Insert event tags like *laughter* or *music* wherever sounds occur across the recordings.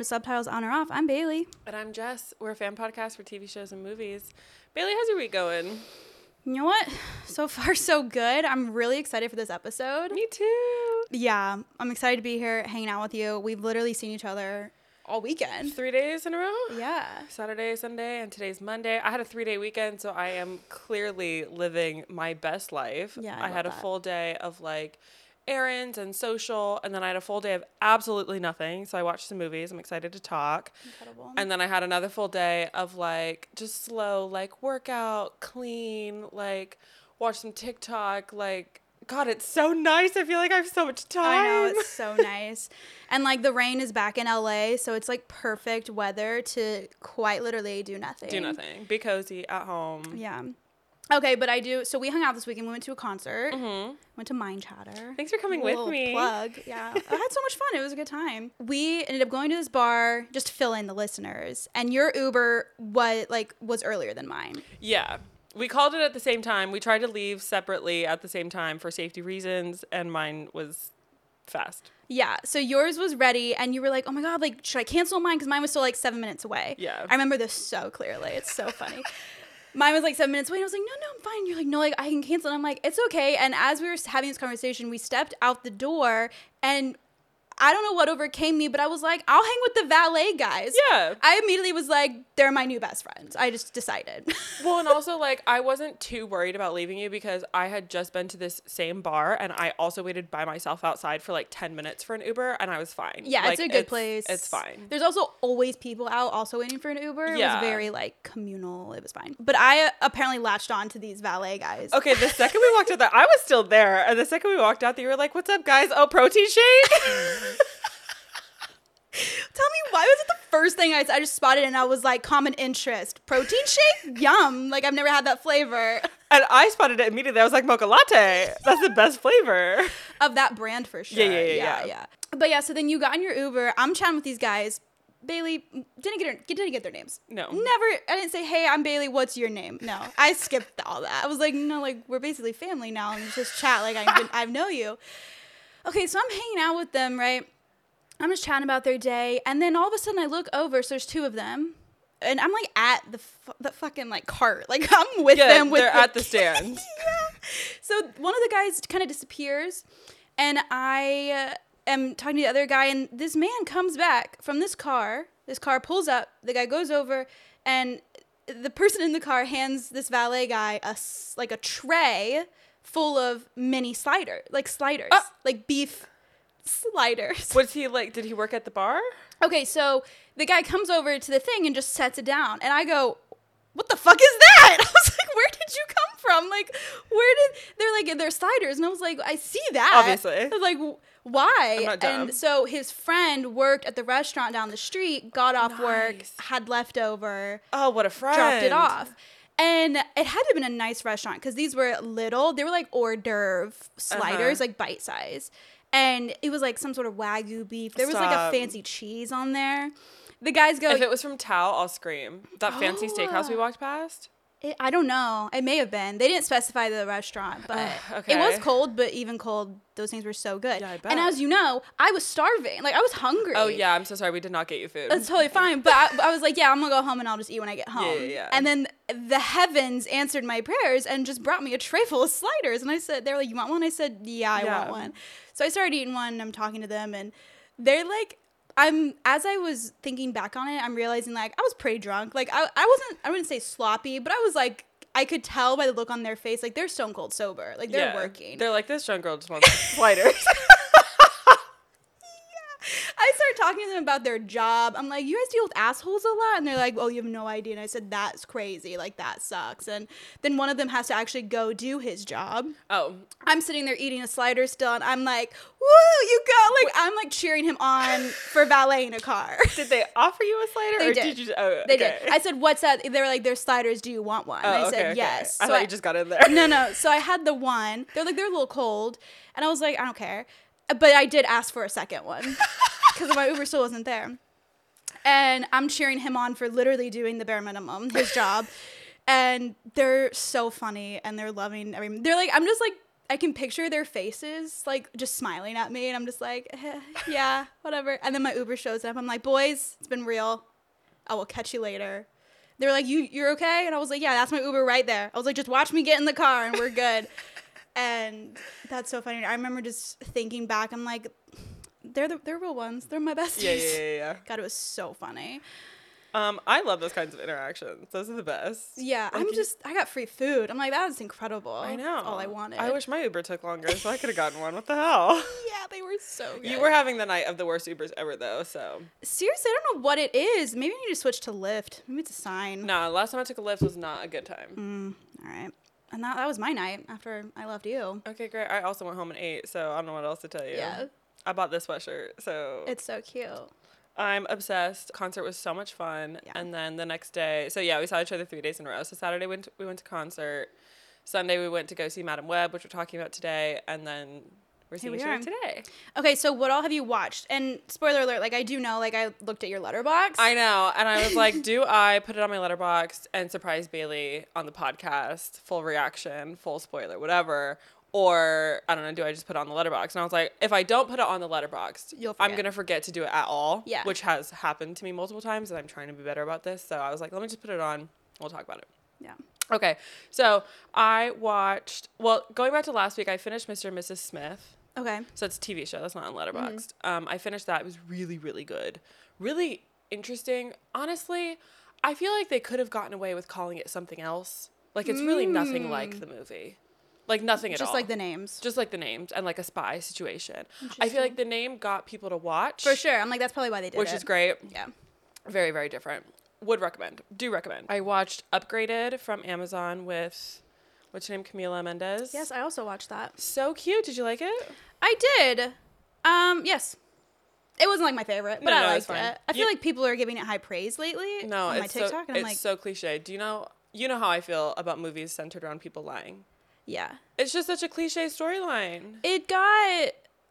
to Subtitles On or Off. I'm Bailey. And I'm Jess. We're a fan podcast for TV shows and movies. Bailey, how's your week going? You know what? So far, so good. I'm really excited for this episode. Me too. Yeah, I'm excited to be here hanging out with you. We've literally seen each other all weekend. Three days in a row? Yeah. Saturday, Sunday, and today's Monday. I had a three day weekend, so I am clearly living my best life. Yeah, I I, had a that. full day of like errands and social, and then I had a full day of absolutely nothing. So I watched some movies. I'm excited to talk. Incredible. And then I had another full day of like just slow, like workout, clean, like watch some TikTok. Like, God, it's so nice. I feel like I have so much time. I know it's so *laughs* nice. And like the rain is back in LA, so it's like perfect weather to quite literally do nothing. Do nothing. Be cozy at home. Yeah. Okay, but I do. So we hung out this weekend. We went to a concert. hmm Went to Mind Chatter. Thanks for coming with me. Plug. Yeah. I had so much fun. It was a good time. We ended up going to this bar just to fill in the listeners. And your Uber was like was earlier than mine. Yeah. We called it at the same time. We tried to leave separately at the same time for safety reasons, and mine was fast. Yeah. So yours was ready and you were like, "Oh my god, like should I cancel mine cuz mine was still like 7 minutes away." Yeah. I remember this so clearly. It's so funny. *laughs* Mine was like seven minutes away. And I was like, no, no, I'm fine. You're like, no, like I can cancel. And I'm like, it's okay. And as we were having this conversation, we stepped out the door, and I don't know what overcame me, but I was like, I'll hang with the valet guys. Yeah. I immediately was like, they're my new best friends. I just decided. *laughs* Well, and also like I wasn't too worried about leaving you because I had just been to this same bar and I also waited by myself outside for like 10 minutes for an Uber and I was fine. yeah, Like, it's a good place. It's fine. There's also always people out also waiting for an Uber. It Yeah. was very like communal. It was fine. But I apparently latched on to these valet guys. Okay, the second we walked *laughs* out there, I was still there. And the second we walked out there, you were like, what's up, guys? Oh, protein shake? *laughs* *laughs* Tell me why was it the first thing I, I just spotted and I was like common interest protein shake? Yum. Like I've never had that flavor. And I spotted it immediately. I was like, mocha latte. That's the best flavor. of that brand for sure. Yeah, yeah, yeah, yeah. but yeah so then you got in your Uber. I'm chatting with these guys. Bailey didn't get her, didn't get their names. No. never I didn't say hey I'm Bailey. What's your name? No I skipped all that. I was like no like we're basically family now. And just chat. Like I've I know you okay so I'm hanging out with them right I'm just chatting about their day, and then all of a sudden I look over, so there's two of them, and I'm like at the fu- the fucking like cart, like *laughs* I'm with Yeah, them. With they're at the *laughs* stand. yeah. So one of the guys kind of disappears, and I uh, am talking to the other guy, and this man comes back from this car. This car pulls up. The guy goes over, and the person in the car hands this valet guy a like a tray full of mini slider, like sliders, Ah. like beef sliders. Was he like, did he work at the bar? Okay, so the guy comes over to the thing and just sets it down, and I go, "What the fuck is that?" *laughs* I was like, "Where did you come from? Like, where did they're like they're sliders?" And I was like, "I see that." Obviously. I was like, "Why?" I'm not dumb. And so his friend worked at the restaurant down the street, got off work, Nice. had leftover, Oh, what a friend. dropped it off. And it had to have been a nice restaurant because these were little. They were like hors d'oeuvre sliders, Uh-huh. like bite size. And it was like some sort of wagyu beef. There was like a fancy cheese on there. The guys go, If it was from Tao, I'll scream. That fancy Oh. steakhouse we walked past. It- I don't know. It may have been. They didn't specify the restaurant, *sighs* but Ugh, it was cold. But even cold, those things were so good. Yeah, I And as you know, I was starving. Like I was hungry. Oh, yeah, I'm so sorry. We did not get you food. That's totally fine. But I, I was like, yeah, I'm gonna go home and I'll just eat when I get home. yeah, yeah. And then the heavens answered my prayers and just brought me a tray full of sliders. And I said, they were like, you want one? I said, yeah, I Yeah. want one. So I started eating one and I'm talking to them and they're like, I'm as I was thinking back on it, I'm realizing like I was pretty drunk. Like I, I wasn't I wouldn't say sloppy, but I was like I could tell by the look on their face, like they're stone cold sober. Like they're Yeah. working. They're like, this drunk girl just wants *laughs* sliders. *laughs* I started talking to them about their job. I'm like, you guys deal with assholes a lot? And they're like, oh, you have no idea. And I said, that's crazy. Like, that sucks. And then one of them has to actually go do his job. oh, I'm sitting there eating a slider still, and I'm like, woo, you go. Like, I'm like cheering him on for valeting a car. *laughs* did they offer you a slider? They or did. did you? Oh, They okay. did. I said, what's that? They were like, they're sliders. Do you want one? Oh, I said, okay. yes. I So thought you just got in there. *laughs* no, no. So I had the one. They're like, they're a little cold. And I was like, I don't care. But I did ask for a second one *laughs* because my Uber still wasn't there. And I'm cheering him on for literally doing the bare minimum, his *laughs* job. And they're so funny and they're loving every. They're like, I'm just like, I can picture their faces like just smiling at me, and I'm just like, eh, yeah, whatever. And then my Uber shows up. I'm like, boys, it's been real. I will catch you later. They were like, you you're okay, and I was like, yeah, that's my Uber right there. I was like, just watch me get in the car, and we're good. *laughs* and that's so funny. I remember just thinking back. I'm like, they're the they're real ones. They're my besties. Yeah, yeah, yeah, yeah. God, it was so funny. Um, I love those kinds of interactions. Those are the best. Yeah, Like I'm just I got free food. I'm like that is incredible. I know. That's all I wanted. I wish my Uber took longer, so I could have gotten one. What the hell? *laughs* Yeah, they were so good. You were having the night of the worst Ubers ever, though. So seriously. I don't know what it is. Maybe I need to switch to Lyft. Maybe it's a sign. no, last time I took a Lyft was not a good time. Mm, all right. And that, that was my night after I left you. Okay, great. I also went home and ate, so I don't know what else to tell you. Yeah. I bought this sweatshirt, so It's so cute. I'm obsessed. Concert was so much fun, Yeah. and then the next day, so yeah, we saw each other three days in a row. So Saturday went to, we went to concert. Sunday we went to go see Madame Web, which we're talking about today, and then we're seeing we each other today. Okay, so what all have you watched? And spoiler alert, like I do know, like I looked at your Letterboxd. I know, and I was like, do *laughs* I put it on my Letterboxd and surprise Bailey on the podcast, full reaction, full spoiler, whatever, or I don't know, do I just put it on the Letterboxd? And I was like, if I don't put it on the Letterboxd, You'll I'm gonna forget to do it at all. Yeah. which has happened to me multiple times, and I'm trying to be better about this. So I was like, let me just put it on. We'll talk about it. yeah. Okay, so I watched. Well, going back to last week, I finished Mr. and Mrs. Smith. Okay. So it's a TV show. That's not on Mm-hmm. Um, I finished that. It was really, really good. Really interesting. Honestly, I feel like they could have gotten away with calling it something else. Like it's really nothing like the movie. Like nothing at Mm. Just all. like the names. Just like the names and like a spy situation. I feel like the name got people to watch. For sure. I'm like that's probably why they did it. Which is great. Yeah. Very, very different. Would recommend. Do recommend. I watched Upgraded from Amazon with what's her name? Camila Mendes. Yes, I also watched that. So cute. Did you like it? I did. Um, yes. It wasn't like my favorite, but No, I no, liked it's fine. it. I feel You- like people are giving it high praise lately No, on my it's TikTok, so and I'm it's like, so cliche. Do you know you know how I feel about movies centered around people lying? yeah. It's just such a cliche storyline. It got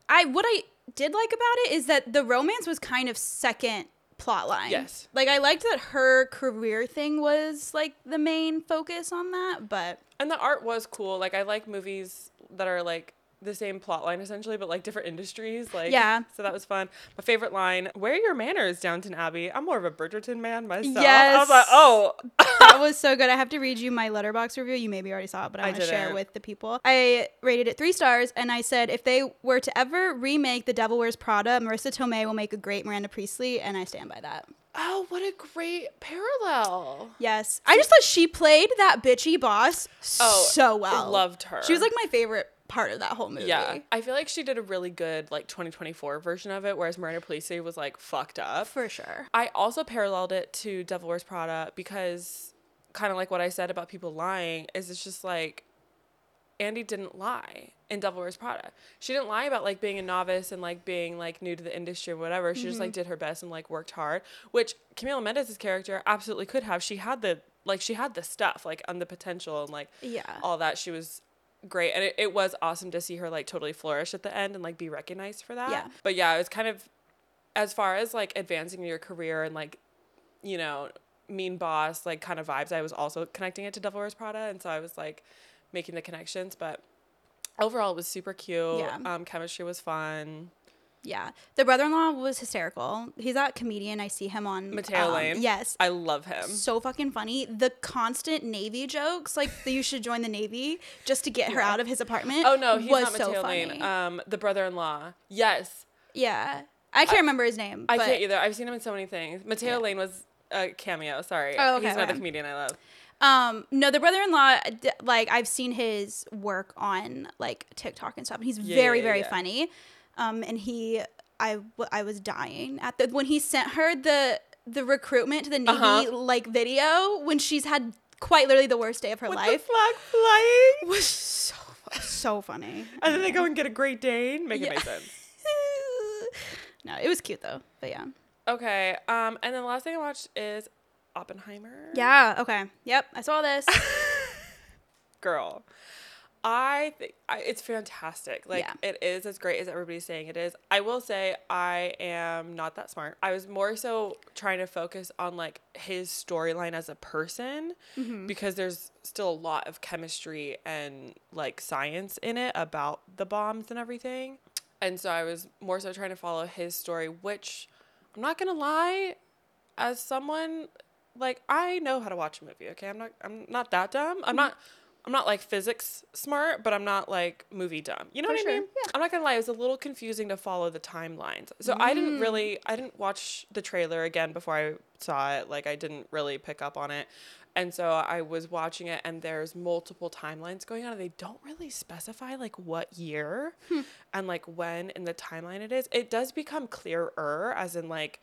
I what I did like about it is that the romance was kind of second plot line. Yes. Like I liked that her career thing was like the main focus on that, but And the art was cool. Like I like movies that are like the same plot line essentially, but like different industries. Like Yeah. So that was fun. My favorite line: "Where your manners, Downton Abbey?" I'm more of a Bridgerton man myself. I was like, oh, *laughs* that was so good. I have to read you my Letterboxd review. You maybe already saw it, but I, I want to share didn't. with the people. I rated it three stars, and I said if they were to ever remake The Devil Wears Prada, Marisa Tomei will make a great Miranda Priestley, and I stand by that. oh, what a great parallel. Yes, I just thought she played that bitchy boss Oh, so well. I loved her. She was like my favorite part of that whole movie. Yeah, I feel like she did a really good like 2024 version of it, whereas Miranda Priestley was like fucked up. for sure. I also paralleled it to Devil Wears Prada because kind of like what I said about people lying is it's just like Andy didn't lie in Devil Wears Prada. She didn't lie about like being a novice and like being like new to the industry or whatever. She just like mm-hmm. did her best and like worked hard, which Camila Mendes's character absolutely could have. She had the like she had the stuff like and the potential and like Yeah. all that. She was great and it, it was awesome to see her like totally flourish at the end and like be recognized for that. Yeah. But yeah, it was kind of as far as like advancing your career and like you know mean boss like kind of vibes i was also connecting it to devil wears prada and so i was like making the connections but overall it was super cute Yeah. um chemistry was fun Yeah. The brother-in-law was hysterical. He's that comedian. I see him on matteo um, lane Yes. i love him so fucking funny. The constant Navy jokes, like that you should join the Navy just to get her out of his apartment. oh no he's was not matteo so lane funny. um the brother-in-law yes yeah, I can't remember his name. i can't either i've seen him in so many things matteo Yeah. lane was a cameo sorry Oh, okay, he's another okay. comedian i love Um, no, the brother-in-law, like I've seen his work on like TikTok and stuff. And he's Yeah, very, very funny. Um, and he, I, w- I was dying at the when he sent her the the recruitment to the Navy Uh-huh. like video when she's had quite literally the worst day of her with life. the flag flying *laughs* was so so funny. and then they go and get a great dane make it make sense *laughs* no, it was cute though. But yeah. okay um and then the last thing i watched is oppenheimer Yeah. Okay. Yep. I saw this. *laughs* girl. I think it's fantastic. Like Yeah. it is as great as everybody's saying it is. I will say I am not that smart. I was more so trying to focus on like his storyline as a person Mm-hmm. because there's still a lot of chemistry and like science in it about the bombs and everything. And so I was more so trying to follow his story, which I'm not gonna lie, as someone like I know how to watch a movie. Okay, I'm not I'm not that dumb. Mm-hmm. I'm not I'm not like physics smart, but I'm not like movie dumb. You know For what sure, I mean? yeah. I'm not gonna lie, it was a little confusing to follow the timelines. So I Mm. didn't really I didn't watch the trailer again before I saw it. Like I didn't really pick up on it. And so I was watching it and there's multiple timelines going on and they don't really specify like what year Hmm. and like when in the timeline it is. It does become clearer as in like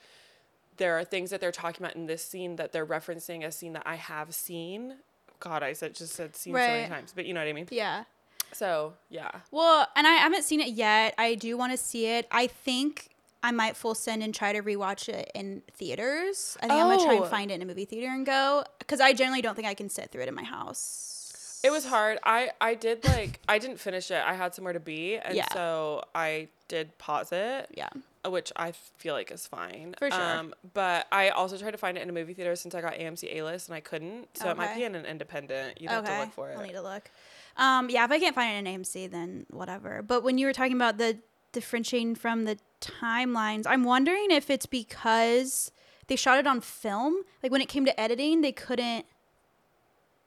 there are things that they're talking about in this scene that they're referencing a scene that I have seen. God, I said just said seen so many times, but you know what I mean. Yeah. So yeah, Well, and I haven't seen it yet. I do want to see it. I think I might full send and try to rewatch it in theaters. I think I'm gonna try and Oh. find it in a movie theater and go because I generally don't think I can sit through it in my house. it was hard. I I did like I didn't finish it. I had somewhere to be, and Yeah. so I did pause it. Yeah. Which I feel like is fine. For sure. Um, but I also tried to find it in a movie theater since I got AMC A list and I couldn't. So it might Okay. be in an independent. You'd have to look for it. I'll need to look. Um, yeah, if I can't find it in AMC, then whatever. But when you were talking about the differentiating from the timelines, I'm wondering if it's because they shot it on film. Like when it came to editing, they couldn't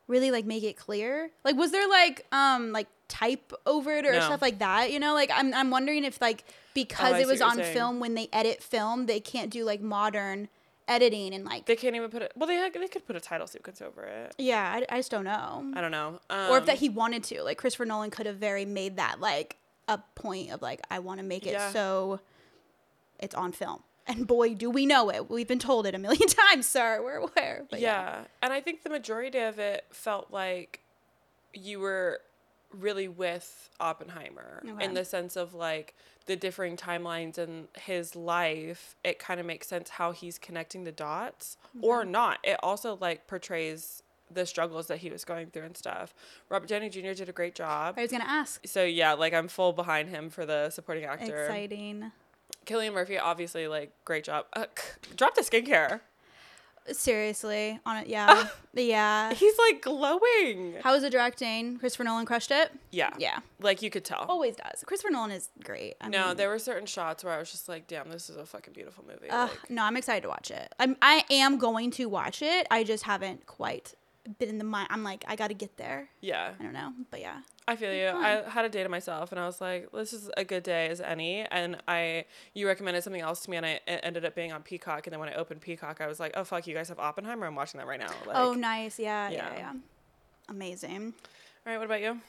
really like make it clear. Like was there like um like type over it or No. stuff like that? You know, like I'm I'm wondering if like because Oh, it was on film when they edit film, they can't do like modern editing and like They can't even put it. Well, they they could put a title sequence over it. yeah, I, I just don't know. I don't know. Um, or if that he wanted to like christopher nolan could have very made that like a point of like i want to make it Yeah. so it's on film and boy do we know it we've been told it a million *laughs* times sir we're aware but yeah. and I think the majority of it felt like you were really with Oppenheimer Okay. in the sense of like the differing timelines in his life. It kind of makes sense how he's connecting the dots or not. It also like portrays the struggles that he was going through and stuff. Robert Downey Jr. did a great job. i was gonna ask So yeah, like I'm full behind him for the supporting actor. exciting Cillian Murphy, obviously, like great job. Uh, drop the skincare. Seriously on it yeah *laughs* yeah He's like glowing. how was the directing christopher nolan crushed it Yeah. yeah Like you could tell. always does christopher nolan is great I no, mean, there were certain shots where I was just like, damn, this is a fucking beautiful movie. Ugh, like, no i'm excited to watch it i'm i am going to watch it i just haven't quite been in the mind i'm like i gotta get there yeah, i don't know but yeah I feel you. I had a day to myself, and I was like, "This is a good day as any." And I, you recommended something else to me, and I it ended up being on Peacock. And then when I opened Peacock, I was like, "Oh fuck, you guys have Oppenheimer. I'm watching that right now." Like, oh, nice. Yeah, yeah, yeah. yeah. Amazing. all right. What about you?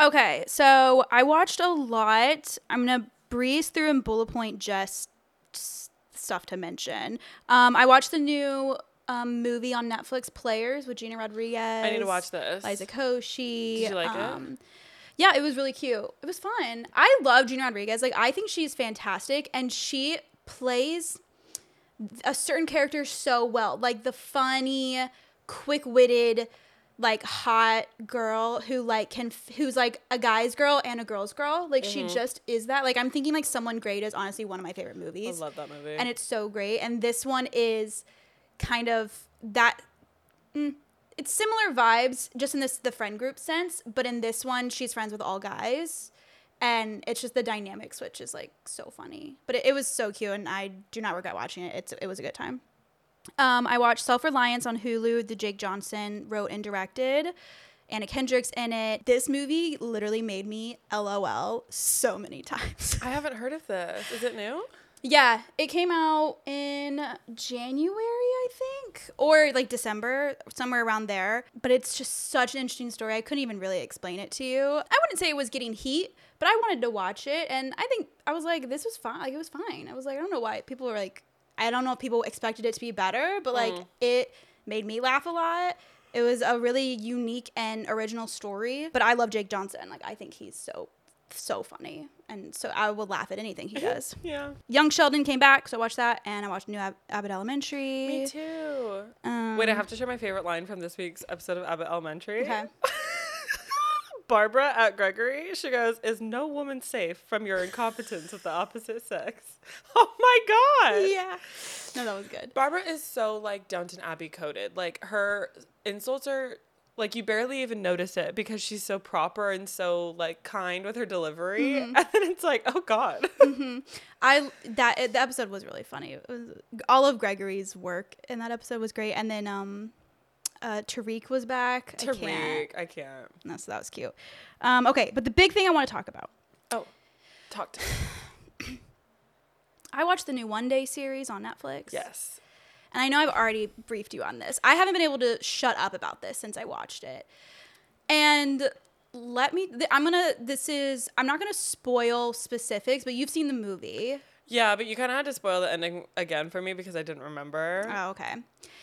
Okay, so I watched a lot. I'm gonna breeze through and bullet point just stuff to mention. Um, I watched the new um, movie on Netflix, Players, with Gina Rodriguez. I need to watch this. Liza Koshy. Did you like it? um, Yeah, it was really cute. It was fun. I love Gina Rodriguez. Like, I think she's fantastic, and she plays a certain character so well. Like the funny, quick-witted, like hot girl who like can f- who's like a guy's girl and a girl's girl. Like she just is that. Like I'm thinking like Someone Great is honestly one of my favorite movies. I love that movie. and it's so great. And this one is kind of that. Mm, it's similar vibes, just in this the friend group sense. But in this one, she's friends with all guys, and it's just the dynamic switch is like so funny. But it, it was so cute, and I do not regret watching it. It's it was a good time. Um, I watched Self Reliance on Hulu. The Jake Johnson wrote and directed. Anna Kendrick's in it. This movie literally made me LOL so many *laughs* times. I haven't heard of this. Is it new? Yeah, it came out in January, I think, or like December, somewhere around there. But it's just such an interesting story. I couldn't even really explain it to you. I wouldn't say it was getting heat, but I wanted to watch it, and I think I was like, this was fine. Like it was fine. I was like, I don't know why people were like, I don't know if people expected it to be better, but like mm. it made me laugh a lot. It was a really unique and original story. But I love Jake Johnson. Like I think he's so so funny, and so I will laugh at anything he *laughs* does. Yeah. Young Sheldon came back, so I watched that, and I watched New Ab- Abbott Elementary. Me too. Um, Wait, I have to share my favorite line from this week's episode of Abbott Elementary. Okay. *laughs* Barbara at Gregory. She goes, "Is no woman safe from your incompetence with the opposite sex?" *laughs* Oh my god. yeah. No, that was good. Barbara is so like Downton Abbey coded. Like her insults are like you barely even notice it because she's so proper and so like kind with her delivery, *laughs* and then it's like, oh god. I that the episode was really funny. It was, all of Gregory's work in that episode was great, and then um, uh, Tariq was back. I can't. Tariq, I can't. No, so that was cute. Um, okay, but the big thing I want to talk about. Oh, talk to me. *coughs* I watched the new One Day series on Netflix. Yes. And I know I've already briefed you on this. I haven't been able to shut up about this since I watched it. And let me th- I'm going to this is I'm not going to spoil specifics, but you've seen the movie. Yeah, but you kind of had to spoil the ending again for me because I didn't remember. Oh, okay.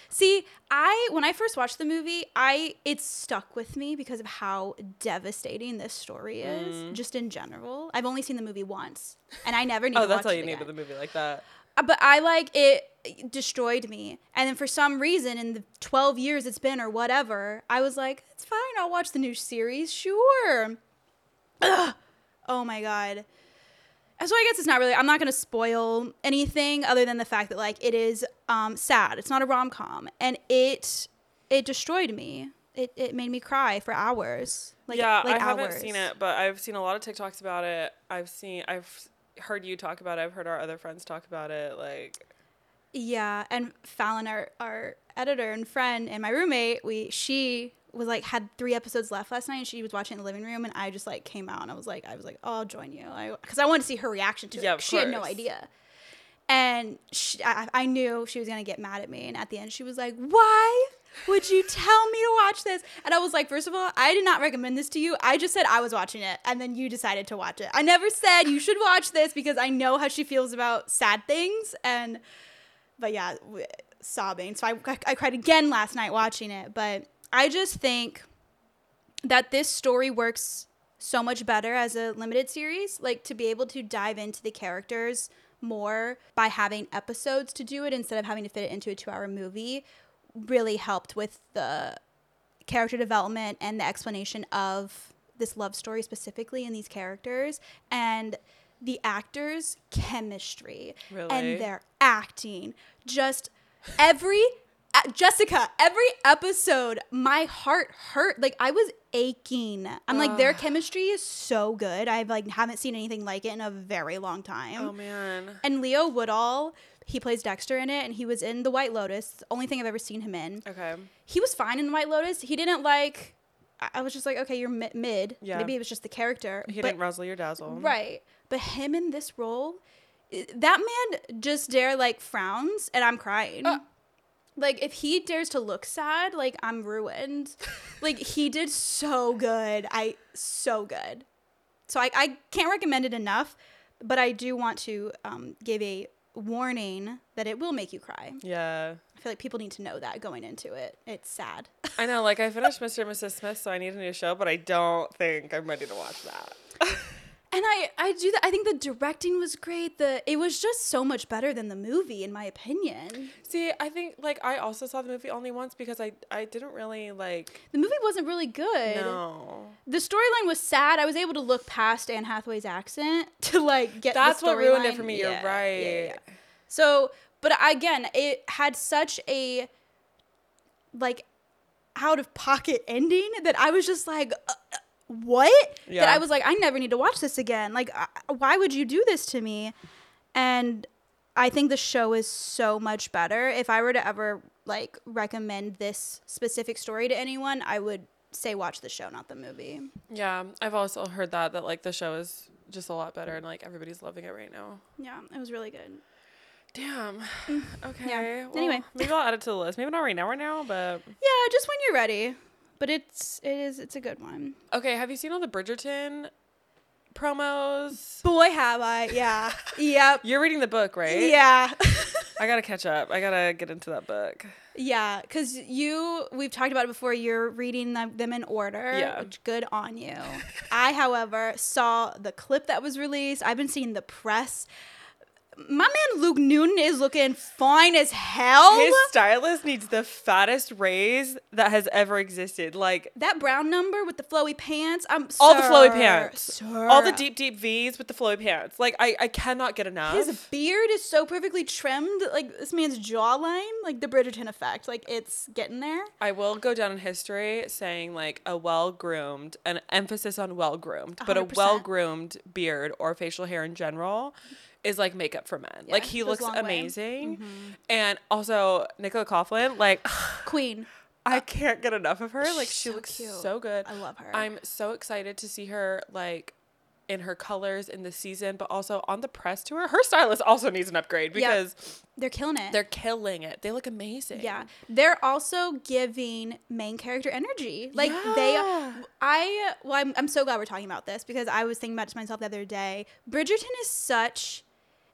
See, I when I first watched the movie, I it stuck with me because of how devastating this story is, mm. just in general. I've only seen the movie once, and I never *laughs* oh, need oh, to that's watch all you it need again. with a movie like that. Uh, but I like it destroyed me. And then for some reason in the 12 years it's been or whatever, I was like, it's fine, I'll watch the new series, sure. Ugh. Oh my god. So I guess it's not really I'm not going to spoil anything other than the fact that like it is um sad. It's not a rom-com and it it destroyed me. It it made me cry for hours. Like yeah, like I haven't seen it, but I've seen a lot of TikToks about it. I've seen, I've heard you talk about it. I've heard our other friends talk about it. Like, Yeah, and Fallon, our our editor and friend, and my roommate, we she was like had three episodes left last night, and she was watching in the living room, and I just like came out, and I was like, I was like, oh, I'll join you, because I, wanted to see her reaction to it. Yeah, She had no idea, and she, I, I knew she was gonna get mad at me, and at the end, she was like, why? Would you tell me to watch this? And I was like, first of all, I did not recommend this to you. I just said I was watching it, and then you decided to watch it. I never said you should watch this because I know how she feels about sad things, and but yeah, sobbing. So I, I cried again last night watching it. But I just think that this story works so much better as a limited series. Like to be able to dive into the characters more by having episodes to do it instead of having to fit it into a two hour movie really helped with the character development and the explanation of this love story specifically in these characters. And the actors chemistry Really? and their acting. Just every uh, Jessica every episode my heart hurt. Like I was aching. I'm like their chemistry is so good. I've like haven't seen anything like it in a very long time. Oh man. and Leo Woodall he plays Dexter in it and he was in The White Lotus only thing I've ever seen him in Okay. he was fine in White Lotus. He didn't like. I- was just like, okay, you're mi- mid. Yeah. Maybe it was just the character. He but, didn't razzle your dazzle. Right. But him in this role, that man just dare like frowns, and I'm crying. Uh. like if he dares to look sad, like I'm ruined. *laughs* like he did so good. I so good. So I, I can't recommend it enough, but I do want to um, give a warning that it will make you cry. Yeah. I feel like people need to know that going into it. It's sad. *laughs* I know. Like I finished Mr. and Mrs. Smith, so I need a new show, but I don't think I'm ready to watch that. And I, I do that. I think the directing was great. The it was just so much better than the movie, in my opinion. See, I think like I also saw the movie only once because I I didn't really like. The movie wasn't really good. No. The storyline was sad. I was able to look past Anne Hathaway's accent *laughs* to like get. the That's what ruined it for me. Yeah, You're right. yeah, yeah. So, but again, it had such a like out of pocket ending that I was just like, uh, uh, what? That I was like, I never need to watch this again. Like, uh, why would you do this to me? And I think the show is so much better. If I were to ever like recommend this specific story to anyone, I would say watch the show, not the movie. Yeah, I've also heard that that like the show is just a lot better and like everybody's loving it right now. Yeah, it was really good. Damn. *sighs* Okay. Mm. Yeah. Well, Anyway. maybe I'll add it to the list. Maybe not right now, right now, but Yeah, just when you're ready. But it's it is it's a good one. okay. Have you seen all the Bridgerton promos? Boy, have I. Yeah. *laughs* yep. You're reading the book, right? Yeah. *laughs* I gotta catch up. I gotta get into that book. yeah, because you, we've talked about it before, you're reading them, them in order, Yeah. which good on you. I, however, saw the clip that was released. I've been seeing the press. My man Luke Newton is looking fine as hell. His stylist needs the fattest raise that has ever existed. Like that brown number with the flowy pants. I'm all the flowy pants, sir. all the deep, deep V's with the flowy pants. Like I, I cannot get enough. His beard is so perfectly trimmed. Like this man's jawline, like the Bridgerton effect. Like it's getting there. I will go down in history saying like a well groomed, an emphasis on well groomed, but a 100%. well groomed beard or facial hair in general is like makeup for men. like he looks a long way. Mm-hmm. amazing. And also Nicola Coughlan, like *sighs* Queen. I can't get enough of her. Like She's she so looks cute. so good. I love her. I'm so excited to see her like in her colors in the season, but also on the press tour. Her stylist also needs an upgrade Yeah. because They're killing it. they're killing it. They look amazing. Yeah, they're also giving main character energy. Like they, I, well, I'm, I'm so glad we're talking about this because I was thinking about it to myself the other day. Bridgerton is such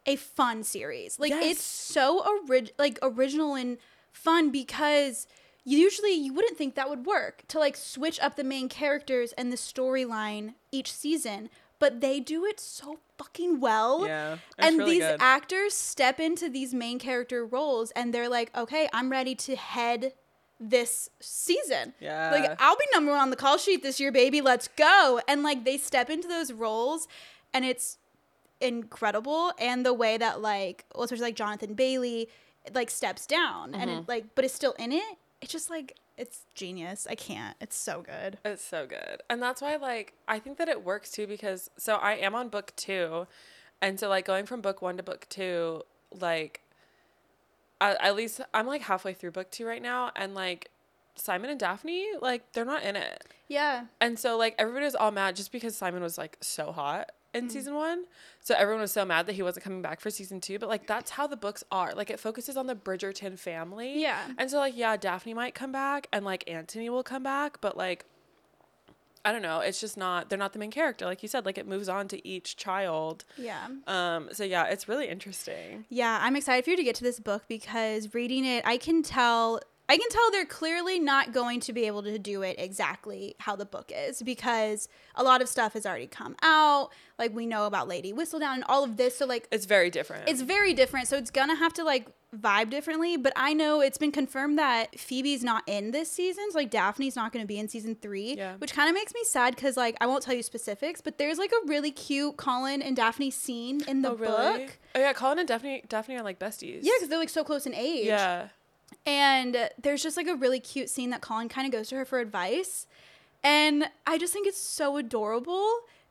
a fun series. Like Yes. it's so orig- like original and fun because usually you wouldn't think that would work to like switch up the main characters and the storyline each season, but they do it so fucking well Yeah. And really these good. actors step into these main character roles and they're like okay i'm ready to head this season Yeah. like i'll be number one on the call sheet this year baby let's go and like they step into those roles and it's incredible and the way that like well, especially like jonathan bailey like steps down and Mm-hmm. it like but it's still in it it's just like it's genius i can't it's so good It's so good. And that's why like I think that it works too because so I am on book 2 and so like going from book 1 to book 2 like at, at least I'm like halfway through book 2 right now and like Simon and Daphne like they're not in it. yeah And so like everybody was all mad just because Simon was like so hot in Mm. season 1. So everyone was so mad that he wasn't coming back for season 2, but like that's how the books are. Like it focuses on the Bridgerton family. Yeah. And so like yeah, Daphne might come back and like Anthony will come back, but like I don't know, it's just not they're not the main character like you said, like it moves on to each child. yeah Um so yeah, it's really interesting. Yeah, I'm excited for you to get to this book because reading it, I can tell I can tell they're clearly not going to be able to do it exactly how the book is because a lot of stuff has already come out. Like we know about Lady Whistledown and all of this. So like It's very different. it's very different. So it's gonna have to like vibe differently. But I know it's been confirmed that Phoebe's not in this season. So like Daphne's not gonna be in season three. Yeah. Which kind of makes me sad because like I won't tell you specifics, but there's like a really cute Colin and Daphne scene in the oh, really? book. Oh yeah, Colin and Daphne Daphne are like besties. Yeah, because they're like so close in age. Yeah. And there's just like a really cute scene that Colin kind of goes to her for advice. And I just think it's so adorable.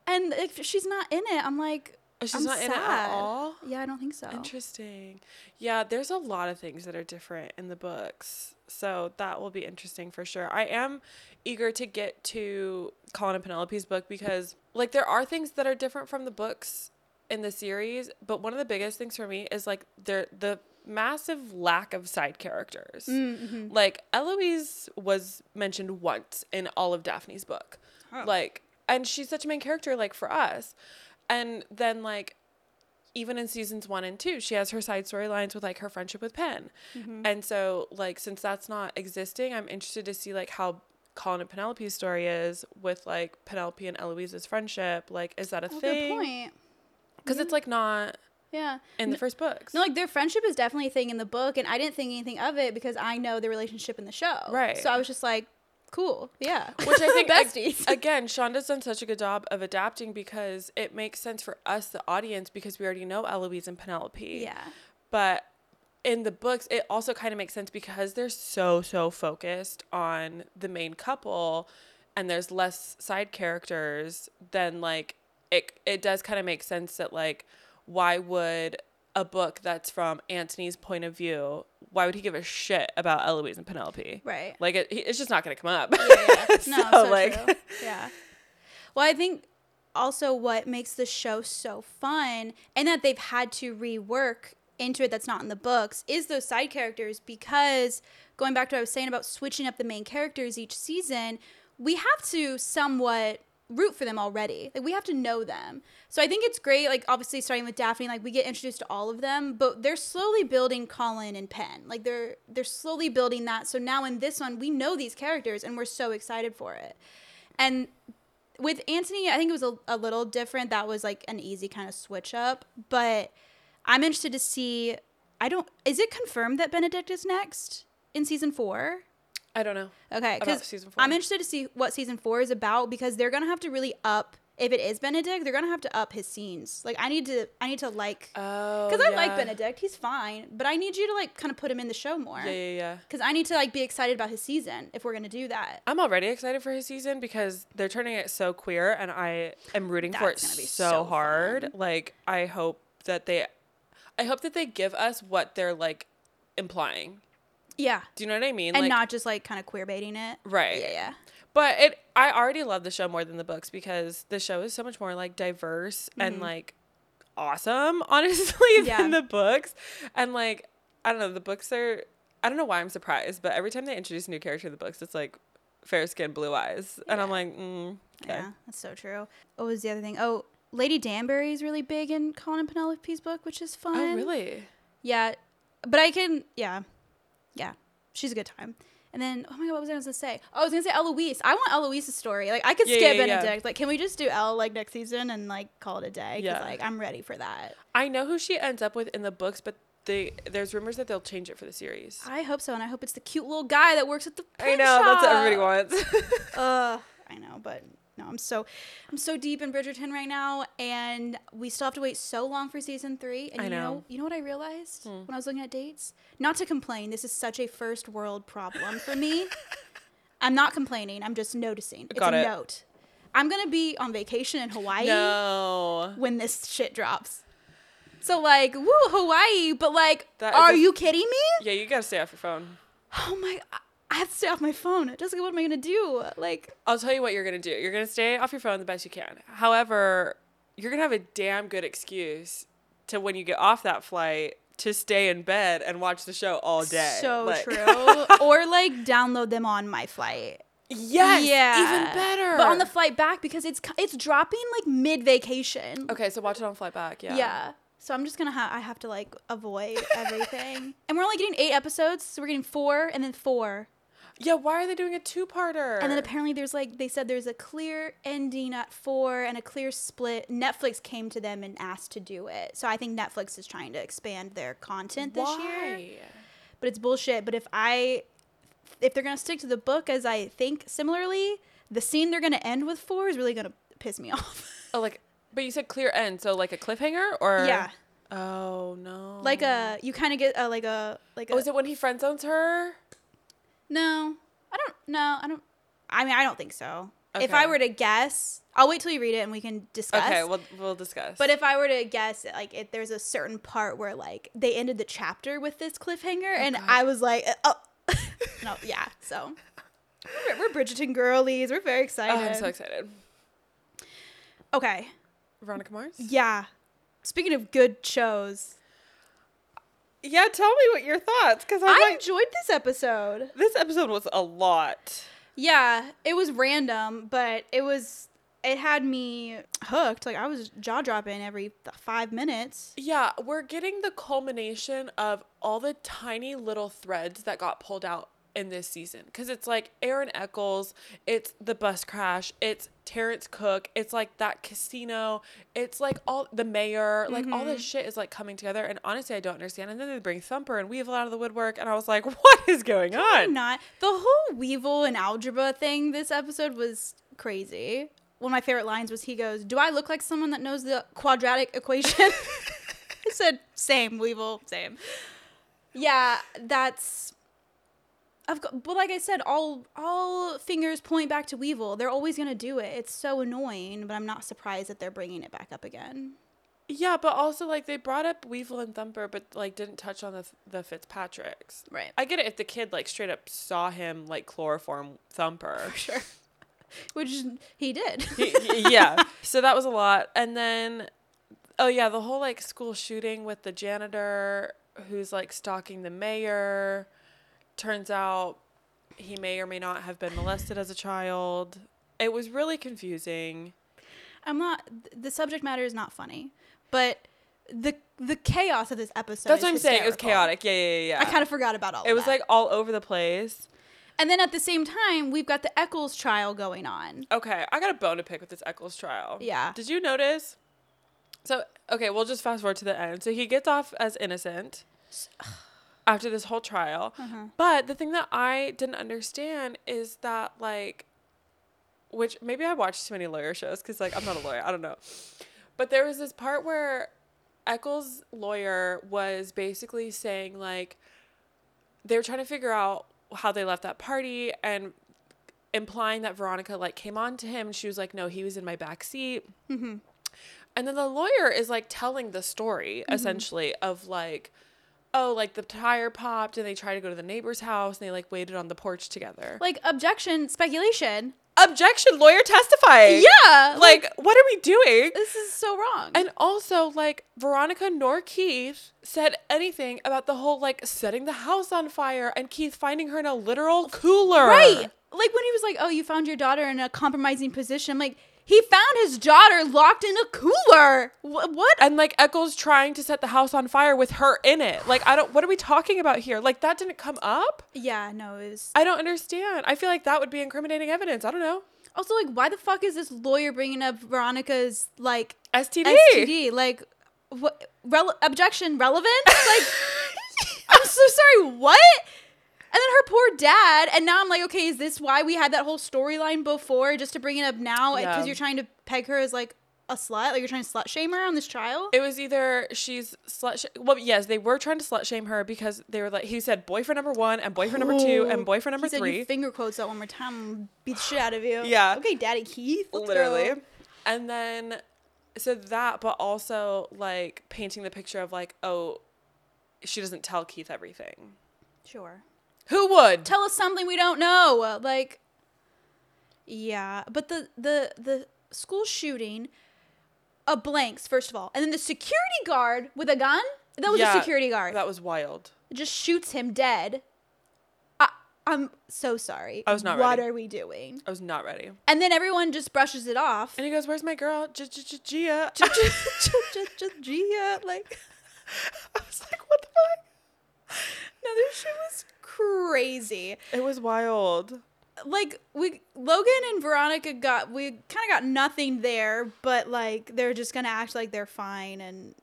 And if she's not in it, I'm like, Oh, she's I'm not in it at all? Yeah, I don't think so. Interesting. Yeah, there's a lot of things that are different in the books. So that will be interesting for sure. I am eager to get to Colin and Penelope's book because like there are things that are different from the books in the series, but one of the biggest things for me is like there the massive lack of side characters. Mm-hmm. Like Eloise was mentioned once in all of Daphne's book. Oh. Like and she's such a main character like for us. And then like even in seasons one and two, she has her side storylines with like her friendship with Penn. Mm-hmm. And so like since that's not existing, I'm interested to see like how Colin and Penelope's story is with like Penelope and Eloise's friendship. Like, is that a Oh, good thing? point. Because it's like not Yeah. in the first books. No, like their friendship is definitely a thing in the book, and I didn't think anything of it because I know the relationship in the show. Right. So I was just like, cool, yeah. *laughs* Which I think *laughs* ag- besties. *laughs* again, Shonda's done such a good job of adapting because it makes sense for us, the audience, because we already know Eloise and Penelope. yeah. But in the books, it also kind of makes sense because they're so, so focused on the main couple and there's less side characters, then like it it does kind of make sense that like why would a book that's from Anthony's point of view, why would he give a shit about Eloise and Penelope? Right. Like it, it's just not gonna come up. Yeah. *laughs* No, So, so, like- true. Yeah. Well, I think also what makes the show so fun and that they've had to rework into it that's not in the books is those side characters because going back to what I was saying about switching up the main characters each season, we have to somewhat root for them already. Like we have to know them. So I think it's great like obviously starting with Daphne like we get introduced to all of them, but they're slowly building Colin and Penn. Like they're they're slowly building that. So now in this one we know these characters and we're so excited for it. And with Anthony, I think it was a, a little different. That was like an easy kind of switch up, but I'm interested to see. I don't. Is it confirmed that Benedict is next in season four? I don't know. Okay, because. I'm interested to see what season four is about because they're gonna have to really up. If it is Benedict, they're gonna have to up his scenes. Like I need to, I need to like, Oh, because I like. Benedict, he's fine, but I need you to like kind of put him in the show more. Yeah, yeah, yeah. Because I need to like be excited about his season if we're gonna do that. I'm already excited for his season because they're turning it so queer, and I am rooting for it so, so hard. Like, I hope that they, I hope that they give us what they're like implying. Yeah, Do you know what I mean? and like, not just like kind of queer baiting it. right. Yeah, yeah. But it, I already love the show more than the books because the show is so much more like diverse and like awesome, *laughs* honestly, Yeah. than the books. And like, I don't know, the books are. I don't know why I'm surprised, but every time they introduce a new character in the books, it's like fair skin, blue eyes, and I'm like, mm, okay. Yeah, that's so true. What was the other thing? Oh, Lady Danbury is really big in Colin and Penelope's book, which is fun. Oh, really? Yeah, but I can. Yeah, yeah, she's a good time. And then, oh my god, what was I gonna say? Oh, I was gonna say Eloise. I want Eloise's story. Like, I could Yeah, skip yeah, yeah. Benedict. Like, can we just do Elle like next season and like call it a day? 'Cause, Yeah. like I'm ready for that. I know who she ends up with in the books, but they there's rumors that they'll change it for the series. I hope so, and I hope it's the cute little guy that works at the. I know that's what everybody wants. *laughs* Uh, I know, but no, I'm so, I'm so deep in Bridgerton right now, and we still have to wait so long for season three. And I you know, know. Hmm. you know what I realized when I was looking at dates? Not to complain, this is such a first world problem for me. *laughs* I'm not complaining. I'm just noticing. It's Got a it. note. I'm gonna be on vacation in Hawaii no. when this shit drops. So like, woo, Hawaii, but like, That are a- you kidding me? Yeah, you gotta stay off your phone. Oh my, I have to stay off my phone. Jessica, what am I gonna do? Like, I'll tell you what you're gonna do. You're gonna stay off your phone the best you can. However, you're gonna have a damn good excuse to when you get off that flight to stay in bed and watch the show all day. So Like- true. *laughs* or like download them on my flight. yes. yeah. Even better. But on the flight back because it's it's dropping like mid vacation. Okay, so watch it on flight back. Yeah. Yeah. So I'm just gonna have I have to like avoid everything. *laughs* and we're only getting eight episodes, so we're getting four and then four. Yeah. Why are they doing a two-parter? And then apparently there's like they said there's a clear ending at four and a clear split. Netflix came to them and asked to do it. So I think Netflix is trying to expand their content this year. Why? but it's bullshit. But if I, if they're gonna stick to the book as I think similarly, the scene they're gonna end with four is really gonna piss me *laughs* off. Oh, like, but you said clear end, so like a cliffhanger, or yeah, Oh no. like a you kind of get a like a like a. Oh, is it when he friend zones her? No, I don't. No, I don't. I mean, I don't think so. If I were to guess, I'll wait till you read it and we can discuss. Okay, we'll we'll discuss. But if I were to guess, like, if there's a certain part where like they ended the chapter with this cliffhanger, oh, and God. I was like, uh, oh, *laughs* no, yeah. So we're, we're Bridgerton girlies. We're very excited. oh, I'm so excited. okay, Veronica Mars. yeah. Speaking of good shows, Yeah, tell me what your thoughts, because I'm like, enjoyed this episode. this episode was a lot. Yeah, it was random, but it was it had me hooked. Like I was jaw dropping every five minutes. Yeah, we're getting the culmination of all the tiny little threads that got pulled out in this season. Because it's like Aaron Echolls, it's the bus crash, it's Terrence Cook, it's like that casino, it's like all the mayor, like all this mm-hmm. shit is like coming together. And honestly, I don't understand. And then they bring Thumper and Weevil out of the woodwork, and I was like, *laughs* what is going on? Not the whole Weevil and algebra thing. This episode was crazy. One of my favorite lines was he goes, "Do I look like someone that knows the quadratic equation?" *laughs* *laughs* I said, "Same, Weevil, same." Yeah, that's. I've but like I said, all all fingers point back to Weevil. They're always gonna do it. It's so annoying, but I'm not surprised that they're bringing it back up again. Yeah, but also like they brought up Weevil and Thumper, but like didn't touch on the the Fitzpatricks. Right. I get it if the kid like straight up saw him like chloroform Thumper. *laughs* Sure. *laughs* Which he did. Yeah. *laughs* So that was a lot. And then, oh yeah, the whole like school shooting with the janitor who's like stalking the mayor. Turns out he may or may not have been molested as a child. It was really confusing. I'm not. The subject matter is not funny, but the the chaos of this episode. That's what I'm saying. It was chaotic. Yeah, yeah, yeah. I kind of forgot about all. It was that. like all over the place. and then at the same time, we've got the Echolls trial going on. Okay, I got a bone to pick with this Echolls trial. Yeah. Did you notice? So okay, we'll just fast forward to the end. So he gets off as innocent after this whole trial. Uh-huh. But the thing that I didn't understand is that like, which maybe I watched too many lawyer shows because like I'm not a lawyer. I don't know. But there was this part where Echolls' lawyer was basically saying like they were trying to figure out how they left that party and implying that Veronica like came on to him and she was like no he was in my back seat and then the lawyer is like telling the story essentially of like oh like the tire popped and they tried to go to the neighbor's house and they like waited on the porch together Like objection, speculation. objection lawyer testifying Yeah. like what are we doing this is so wrong. and also, like, Veronica nor Keith said anything about the whole, like, setting the house on fire and Keith finding her in a literal cooler. right. Like when he was like, "Oh, you found your daughter in a compromising position." I'm like, he found his daughter locked in a cooler. Wh- what? And, like, Echolls trying to set the house on fire with her in it. Like, I don't, what are we talking about here? Like, that didn't come up? Yeah, no, it was I don't understand. I feel like that would be incriminating evidence. I don't know. also like, why the fuck is this lawyer bringing up Veronica's like STD. STD? Like, what? Rele- objection relevant? Like, *laughs* I'm so sorry. What? And then her poor dad, and now I'm like, okay, is this why we had that whole storyline before, just to bring it up now because Yeah. you're trying to peg her as like a slut, like you're trying to slut shame her on this trial? It was either she's slut. Sh- well, yes, they were trying to slut shame her because they were like he said boyfriend number one and boyfriend number two and boyfriend number said three. Finger quotes that one more time, beat the shit out of you. Yeah. Okay, Daddy Keith. literally go. and then so that but also like painting the picture of like oh she doesn't tell keith everything Sure. Who would Tell us something we don't know. Like, yeah, but the the the school shooting, a blanks first of all, and then the security guard with a gun. That was Yeah, a security guard. that was wild just shoots him dead. I, I'm so sorry. I was not What ready. What are we doing? i was not ready And then everyone just brushes it off. and he goes where's my girl gia Gia, like. *laughs* i was like what the fuck *laughs* No, this shit was crazy. it was wild Like we Logan and Veronica got we kind of got nothing there, but like they're just gonna act like they're fine and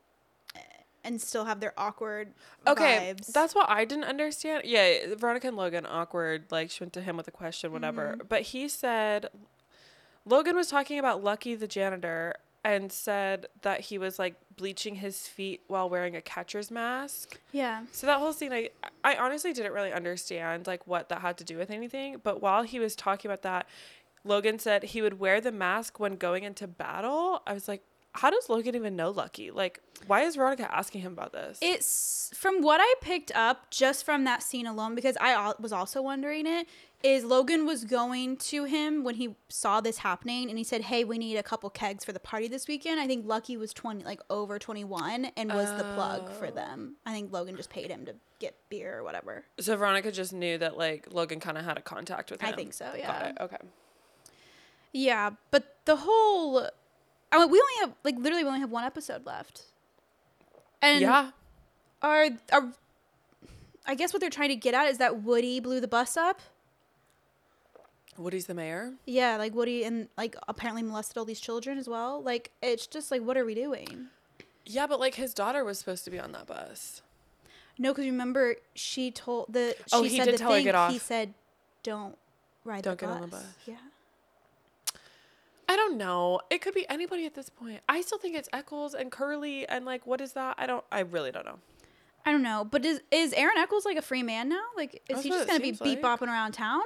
and still have their awkward okay vibes. that's what i didn't understand yeah veronica and logan awkward like she went to him with a question whatever Mm-hmm. but he said logan was talking about lucky the janitor and said that he was like bleaching his feet while wearing a catcher's mask. Yeah. so that whole scene i i honestly didn't really understand like what that had to do with anything. But while he was talking about that logan said he would wear the mask when going into battle. I was like how does logan even know lucky like why is veronica asking him about this It's from what I picked up just from that scene alone because I was also wondering it is Logan was going to him when he saw this happening and he said, "Hey, we need a couple kegs for the party this weekend." I think Lucky was 20 like over 21 and was the plug for oh. them. I think Logan just paid him to get beer or whatever. So Veronica just knew that like Logan kind of had a contact with him. I think so, yeah. Okay. Yeah, but the whole I mean, we only have like literally we only have one episode left. And yeah. are are I guess what they're trying to get at is that Woody blew the bus up. Woody's the mayor. Yeah, like Woody and like apparently molested all these children as well. Like it's just like what are we doing? Yeah, but like his daughter was supposed to be on that bus. No, because remember she told the oh, she Oh, he said did the tell her, thing. "Get off." He said, "Don't ride Don't get bus." on the bus. Yeah. I don't know. It could be anybody at this point. I still think it's Echolls and Curly and like what is that? I don't. I really don't know. I don't know, but is is Aaron Echolls like a free man now? Like, is That's he just gonna be beat like. bopping around town?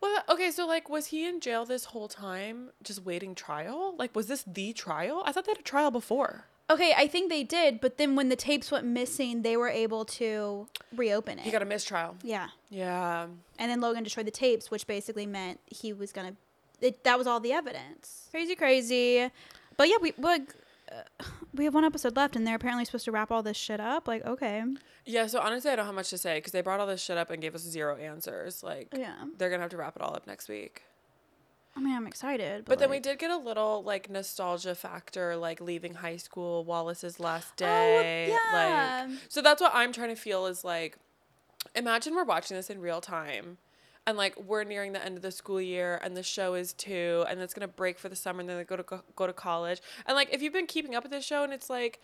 Well, okay, so like, was he in jail this whole time, just waiting trial? Like, was this the trial? I thought they had a trial before. Okay, I think they did, but then when the tapes went missing, they were able to reopen it. He got a mistrial. yeah, Yeah. and then Logan destroyed the tapes, which basically meant he was gonna. It, that was all the evidence. Crazy, crazy. But yeah, we like uh, we have one episode left, and they're apparently supposed to wrap all this shit up. Like, okay, Yeah. So honestly, I don't have much to say because they brought all this shit up and gave us zero answers. Like, yeah. they're gonna have to wrap it all up next week. I mean, I'm excited, but, But then we did get a little like nostalgia factor, like leaving high school, Wallace's last Oh, day. yeah. Like so that's what I'm trying to feel is like imagine we're watching this in real time and like we're nearing the end of the school year and the show is two and it's gonna break for the summer and then they go to go, go to college and like if you've been keeping up with this show and it's like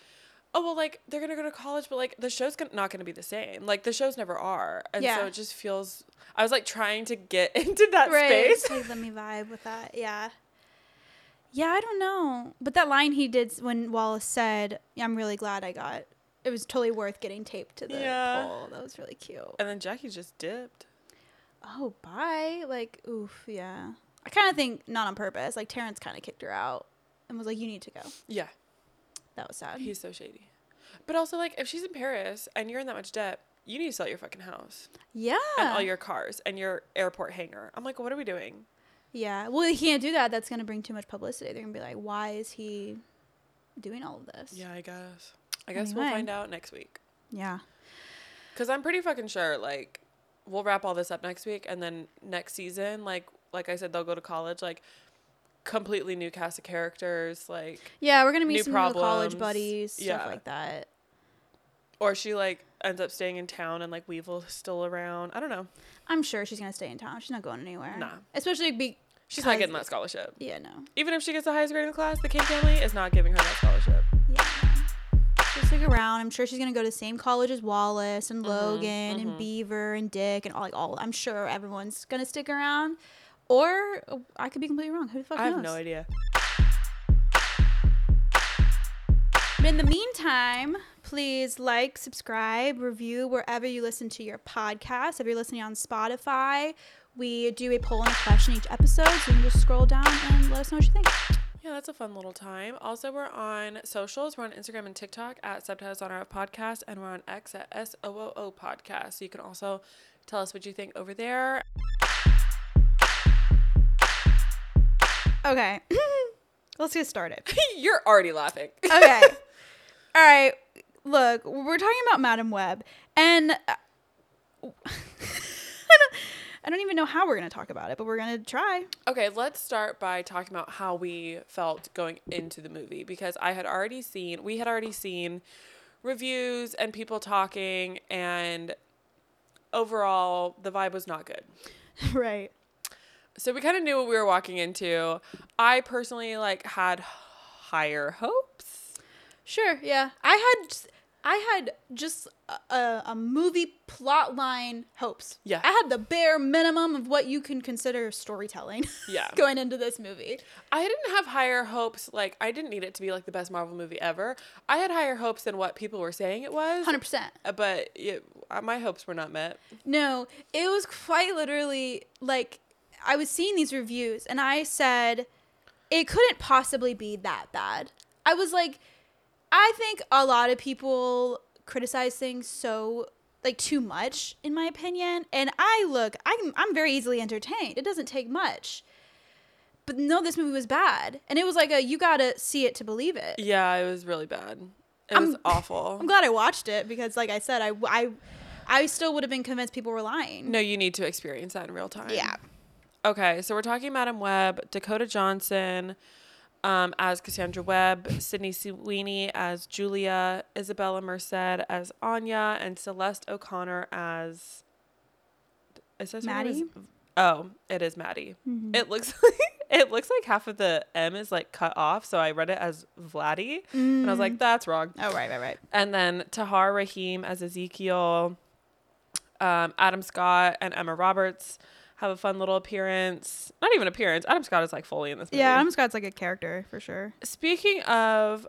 oh well like they're gonna go to college but like the show's gonna, not gonna be the same like the shows never are and Yeah. so it just feels i was like trying to get *laughs* into that right. space like, let me vibe with that. Yeah. Yeah, I don't know. But that line he did when Wallace said, I'm really glad I got it was totally worth getting taped to the Yeah. pole. That was really cute. and then jackie just dipped Oh, bye. Like, oof, yeah. I kind of think not on purpose. Like Terrence kind of kicked her out and was like, "You need to go." yeah That was sad. he's so shady but also like if she's in paris and you're in that much debt you need to sell your fucking house yeah. and all your cars and your airport hangar i'm like what are we doing yeah. Well, he can't do that. That's gonna bring too much publicity. They're gonna be like, "Why is he doing all of this?" yeah i guess i guess we'll find out next week Yeah. Because I'm pretty fucking sure, like, we'll wrap all this up next week, and then next season, like, like I said, they'll go to college, like, completely new cast of characters, like, Yeah, we're gonna meet some the college problems. buddies, stuff like that. or she like ends up staying in town, and like Weevil's still around. I don't know. I'm sure she's gonna stay in town. She's not going anywhere. Nah. Especially be. She's not getting that scholarship. Yeah, no. Even if she gets the highest grade in the class, the King family is not giving her that scholarship. Around. I'm sure she's gonna go to the same college as Wallace and Mhm, Logan mhm. and Beaver and Dick and all like all. I'm sure everyone's gonna stick around. Or uh, I could be completely wrong. Who the fuck I knows? have no idea. But in the meantime, please like, subscribe, review wherever you listen to your podcast. If you're listening on Spotify, we do a poll and a question each episode, so you can just scroll down and let us know what you think. Yeah, that's a fun little time. Also, we're on socials. We're on Instagram and TikTok at Subtitles on Our Podcast, and we're on X at S O O O Podcast. So you can also tell us what you think over there. Okay, *laughs* let's get started. *laughs* You're already laughing. *laughs* Okay, all right. Look, we're talking about Madame Web, and uh, I don't even know how we're gonna talk about it, but we're gonna try. Okay, let's start by talking about how we felt going into the movie because I had already seen, we had already seen reviews and people talking, and overall, the vibe was not good. *laughs* right. So we kind of knew what we were walking into. I personally like had higher hopes. Sure. Yeah. I had I had just a, a, movie plot line hopes. Yeah. I had the bare minimum of what you can consider storytelling. *laughs* Yeah. going into this movie. I didn't have higher hopes. Like I didn't need it to be like the best Marvel movie ever. I had higher hopes than what people were saying it was. Hundred percent. Uh, But it, uh, my hopes were not met. No, it was quite literally like I was seeing these reviews and I said it couldn't possibly be that bad. I was like, I think a lot of people criticize things so like too much in my opinion and I look I'm I'm very easily entertained. It doesn't take much. But no, this movie was bad. And it was like a you got to see it to believe it. Yeah, it was really bad. It I'm- was awful. *laughs* I'm glad I watched it because like I said I I I still would have been convinced people were lying. No, you need to experience that in real time. Yeah. Okay, so we're talking Madame Web, Dakota Johnson um, as Cassandra Webb, Sydney Sweeney as Julia, Isabela Merced as Anya, and Celeste O'Connor as. It says is- Maddie? oh, it is Maddie. Mhm. It looks *laughs* like it looks like half of the M is like cut off, so I read it as Vladdy, and I was like, that's wrong. Oh right, right, right. And then Tahar Rahim as Ezekiel, um, Adam Scott and Emma Roberts have a fun little appearance. Not even appearance. Adam Scott is like fully in this movie. Yeah, Adam Scott's like a character for sure. Speaking of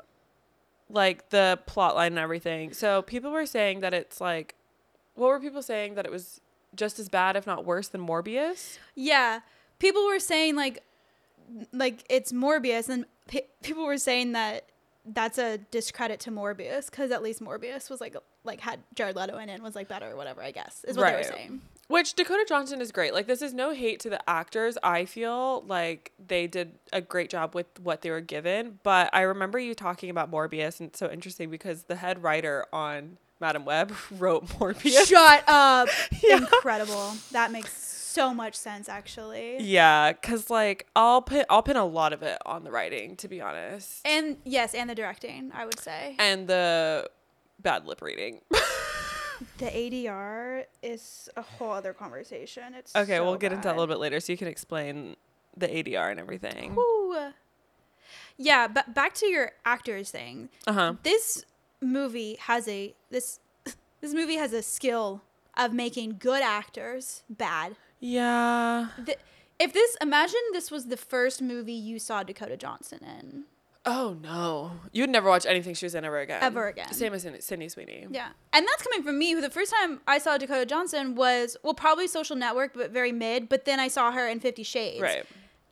like the plot line and everything, so people were saying that it's like, what were people saying that it was just as bad, if not worse, than Morbius? Yeah, people were saying like, like it's Morbius, and pe- people were saying that that's a discredit to Morbius because at least Morbius was like like had Jared Leto in it and was like better or whatever. I guess is what they were saying. Which Dakota Johnson is great. Like this is no hate to the actors. I feel like they did a great job with what they were given. But I remember you talking about Morbius, and it's so interesting because the head writer on Madame Web *laughs* wrote Morbius. Shut up! *laughs* Yeah. Incredible. That makes so much sense, actually. Yeah, cause like I'll pin I'll pin a lot of it on the writing, to be honest, And yes, and the directing, I would say. and the bad lip reading. *laughs* *gasps* The ADR is a whole other conversation. It's Okay, so we'll get into that a little bit later so you can explain the ADR and everything. Woo. Yeah, but back to your actors thing. Uh huh. This movie has a this *laughs* this movie has a skill of making good actors bad. Yeah. Th- if this imagine this was the first movie you saw Dakota Johnson in. Oh no, you'd never watch anything she was in ever again. Ever again. Same as Sydney- Sweeney. Yeah. And that's coming from me who the first time I saw Dakota Johnson was well probably Social Network but very mid, but then I saw her in 50 Shades. Right.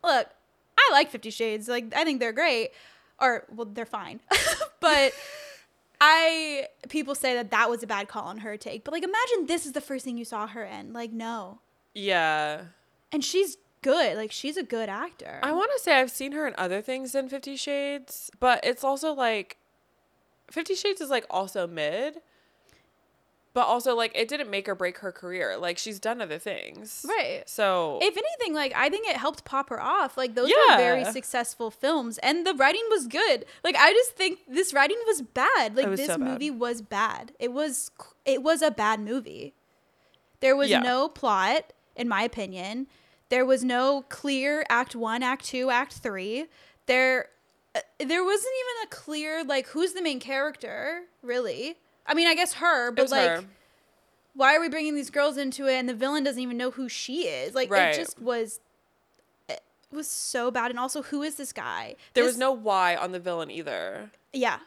Look, I like 50 Shades. Like I think they're great or well they're fine. *laughs* but *laughs* I people say that that was a bad call on her take. But like imagine this is the first thing you saw her in. Like no. Yeah. And she's good. Like she's a good actor. I want to say I've seen her in other things than Fifty Shades, but it's also like Fifty Shades is like also mid, but also like it didn't make or break her career. Like she's done other things. Right. So if anything, like I think it helped pop her off. Like those Yeah. were very successful films, and the writing was good. Like I just think this writing was bad. Like was this so bad. movie was bad. It was it was a bad movie. There was Yeah. no plot, in my opinion. There was no clear Act One, Act Two, Act Three. There, uh, there wasn't even a clear like who's the main character really. I mean, I guess her, but like her. why are we bringing these girls into it and the villain doesn't even know who she is like Right. it just was it was so bad and also who is this guy There This- was no why on the villain either. yeah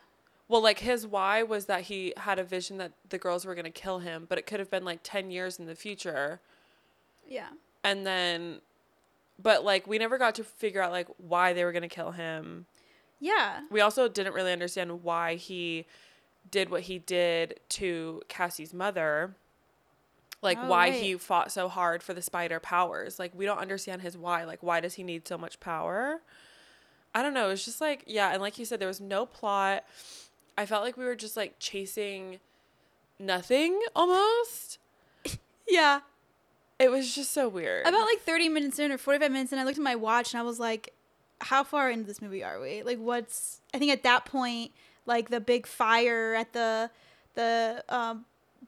Well, like his why was that he had a vision that the girls were gonna kill him, but it could have been like ten years in the future. yeah and then but like we never got to figure out like why they were going to kill him. Yeah. We also didn't really understand why he did what he did to cassie's mother. Like Oh, why right. he fought so hard for the spider powers. Like we don't understand his why. Like why does he need so much power? I don't know. It's just like yeah and like you said there was no plot. I felt like we were just like chasing nothing almost. *laughs* Yeah it was just so weird. About like 30 minutes in or 45 minutes in i looked at my watch and i was like how far into this movie are we? Like what's i think at that point like the big fire at the the um,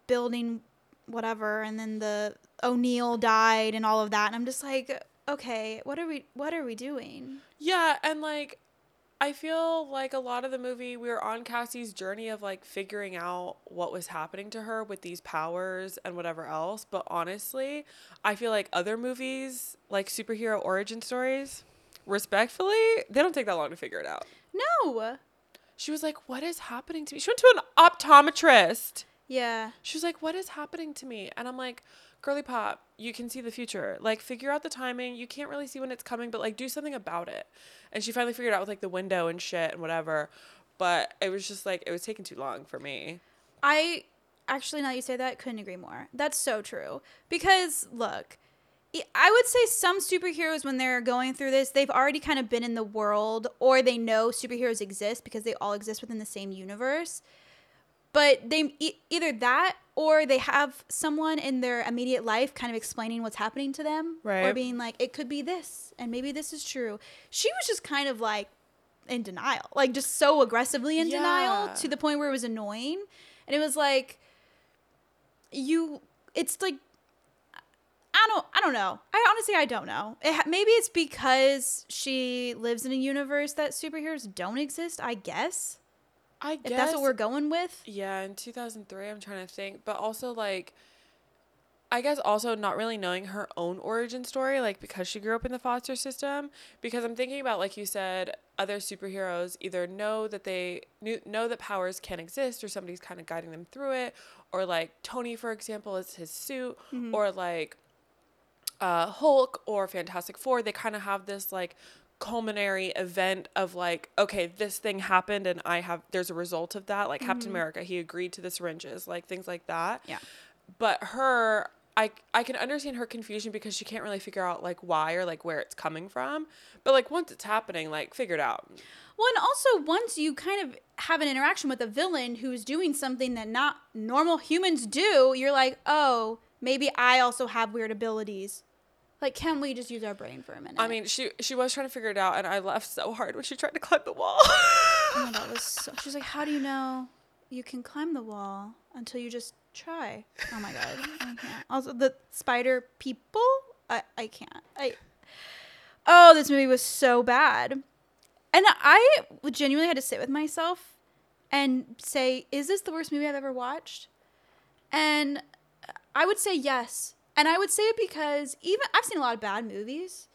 building whatever and then the o'neill died and all of that and i'm just like okay what are we what are we doing? Yeah, and like I feel like a lot of the movie we were on Cassie's journey of like figuring out what was happening to her with these powers and whatever else, but honestly, I feel like other movies like superhero origin stories, respectfully, they don't take that long to figure it out. no She was like, "What is happening to me?" She went to an optometrist. yeah She was like, "What is happening to me?" And I'm like, "Girly pop, you can see the future. Like, figure out the timing. You can't really see when it's coming, but like, do something about it." And she finally figured out with like the window and shit and whatever. But it was just like it was taking too long for me. I actually, now you say that, couldn't agree more. That's so true. Because, look, I- would say some superheroes, when they're going through this, they've already kind of been in the world or they know superheroes exist because they all exist within the same universe. But they e- either that or they have someone in their immediate life kind of explaining what's happening to them or being like, it could be this and maybe this is true. She was just kind of like in denial, like just so aggressively in denial to the point where it was annoying. And it was like, you, it's like, I don't, I don't know. I honestly, I don't know. It, ha- maybe it's because she lives in a universe that superheroes don't exist. I guess I if guess that's what we're going with. Yeah, in 2003, I'm trying to think, but also like I guess also not really knowing her own origin story like because she grew up in the foster system. Because I'm thinking about like you said other superheroes either know that they knew, know that powers can exist or somebody's kind of guiding them through it. Or like Tony for example is his suit. Or like uh, Hulk or Fantastic Four, they kind of have this like culminary event of like, okay, this thing happened and I have, there's a result of that. Like Captain mm-hmm. America, he agreed to the syringes, like things like that. Yeah. But her, I, I can understand her confusion because she can't really figure out like why or like where it's coming from. But like once it's happening, like figure it out. Well, and also once you kind of have an interaction with a villain who's doing something that not normal humans do, you're like, oh, maybe I also have weird abilities. Like, can we just use our brain for a minute? I mean, she she was trying to figure it out, and I laughed so hard when she tried to climb the wall. oh, that was so, she's like, how do you know you can climb the wall until you just try. Oh my god, I can't. Also, the spider people, I I can't. I oh, this movie was so bad, and I genuinely had to sit with myself and say, is this the worst movie I've ever watched? And I would say yes, and I would say it because even I've seen a lot of bad movies,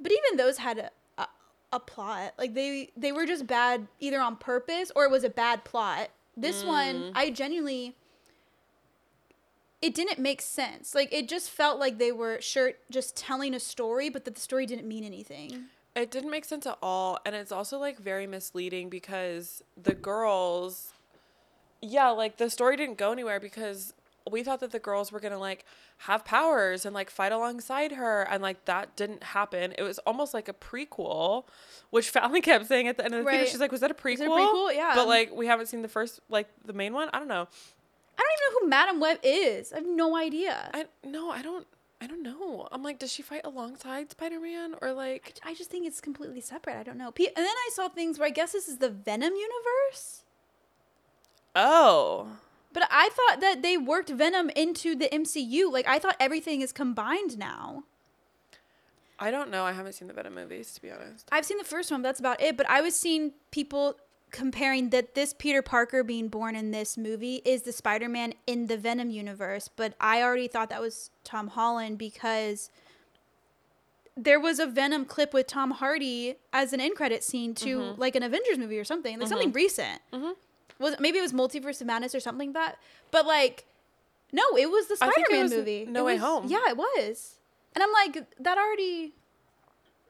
but even those had a, a, a plot. Like they they were just bad either on purpose or it was a bad plot. This one, mm. I genuinely it didn't make sense. Like it just felt like they were sure just telling a story, but that the story didn't mean anything. It didn't make sense at all. And it's also like very misleading because the girls, yeah, like the story didn't go anywhere because we thought that the girls were going to like have powers and like fight alongside her. And like that didn't happen. It was almost like a prequel, which *laughs* Fallon kept saying at the end of the Right. theater. She's like, was that a prequel? it a prequel? Yeah. But like we haven't seen the first, like the main one. I don't know. I don't even know who Madame Web is. I have no idea. I, I, no, I don't. I don't know. I'm like, does she fight alongside Spider Man or like? I just think it's completely separate. I don't know. And then I saw things where I guess this is the Venom universe. Oh, But I thought that they worked Venom into the MCU. Like I thought everything is combined now. I don't know. I haven't seen the Venom movies to be honest. I've seen the first one, but that's about it. But I was seeing people comparing that this Peter Parker being born in this movie is the Spider Man in the Venom universe. But I already thought that was Tom Holland because there was a Venom clip with Tom Hardy as an end credit scene to like an Avengers movie or something, like something recent. Mhm. Was maybe it was Multiverse of Madness or something like that. But like, no, it was the I think it Spider Man movie. No It Way was- Home. Yeah, it was. And I'm like, that already,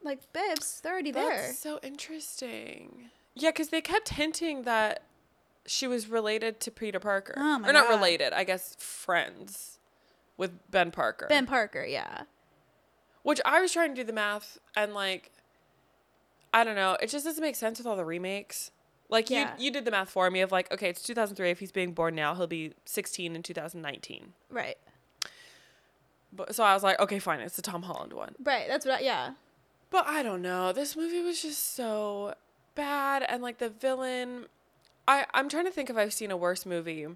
like, bibs, they're already there. That's so interesting. Yeah, because they kept hinting that she was related to Peter Parker. Oh or not God. related, I guess friends with Ben Parker. Ben Parker, yeah. Which I was trying to do the math and like I don't know, it just doesn't make sense with all the remakes. Like Yeah. you you did the math for me of like, okay, it's 2003 if he's being born now, he'll be 16 in 2019. Right. But so I was like, okay, fine, it's the Tom Holland one. Right. That's what I, yeah. But I don't know. This movie was just so bad and like the villain I I'm trying to think if I've seen a worse movie.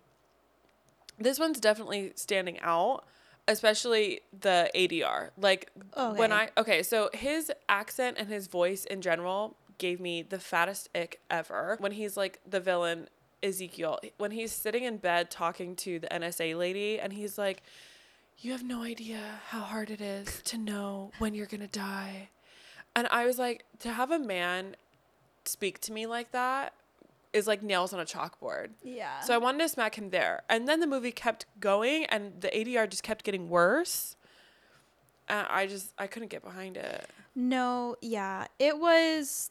This one's definitely standing out, especially the ADR. Like when I okay, so his accent and his voice in general gave me the fattest ick ever. When he's like the villain Ezekiel, when he's sitting in bed talking to the NSA lady and he's like you have no idea how hard it is to know when you're going to die. And I was like, to have a man speak to me like that is like nails on a chalkboard. Yeah. So I wanted to smack him there. And then the movie kept going and the ADR just kept getting worse. And I just, I couldn't get behind it. No, yeah. It was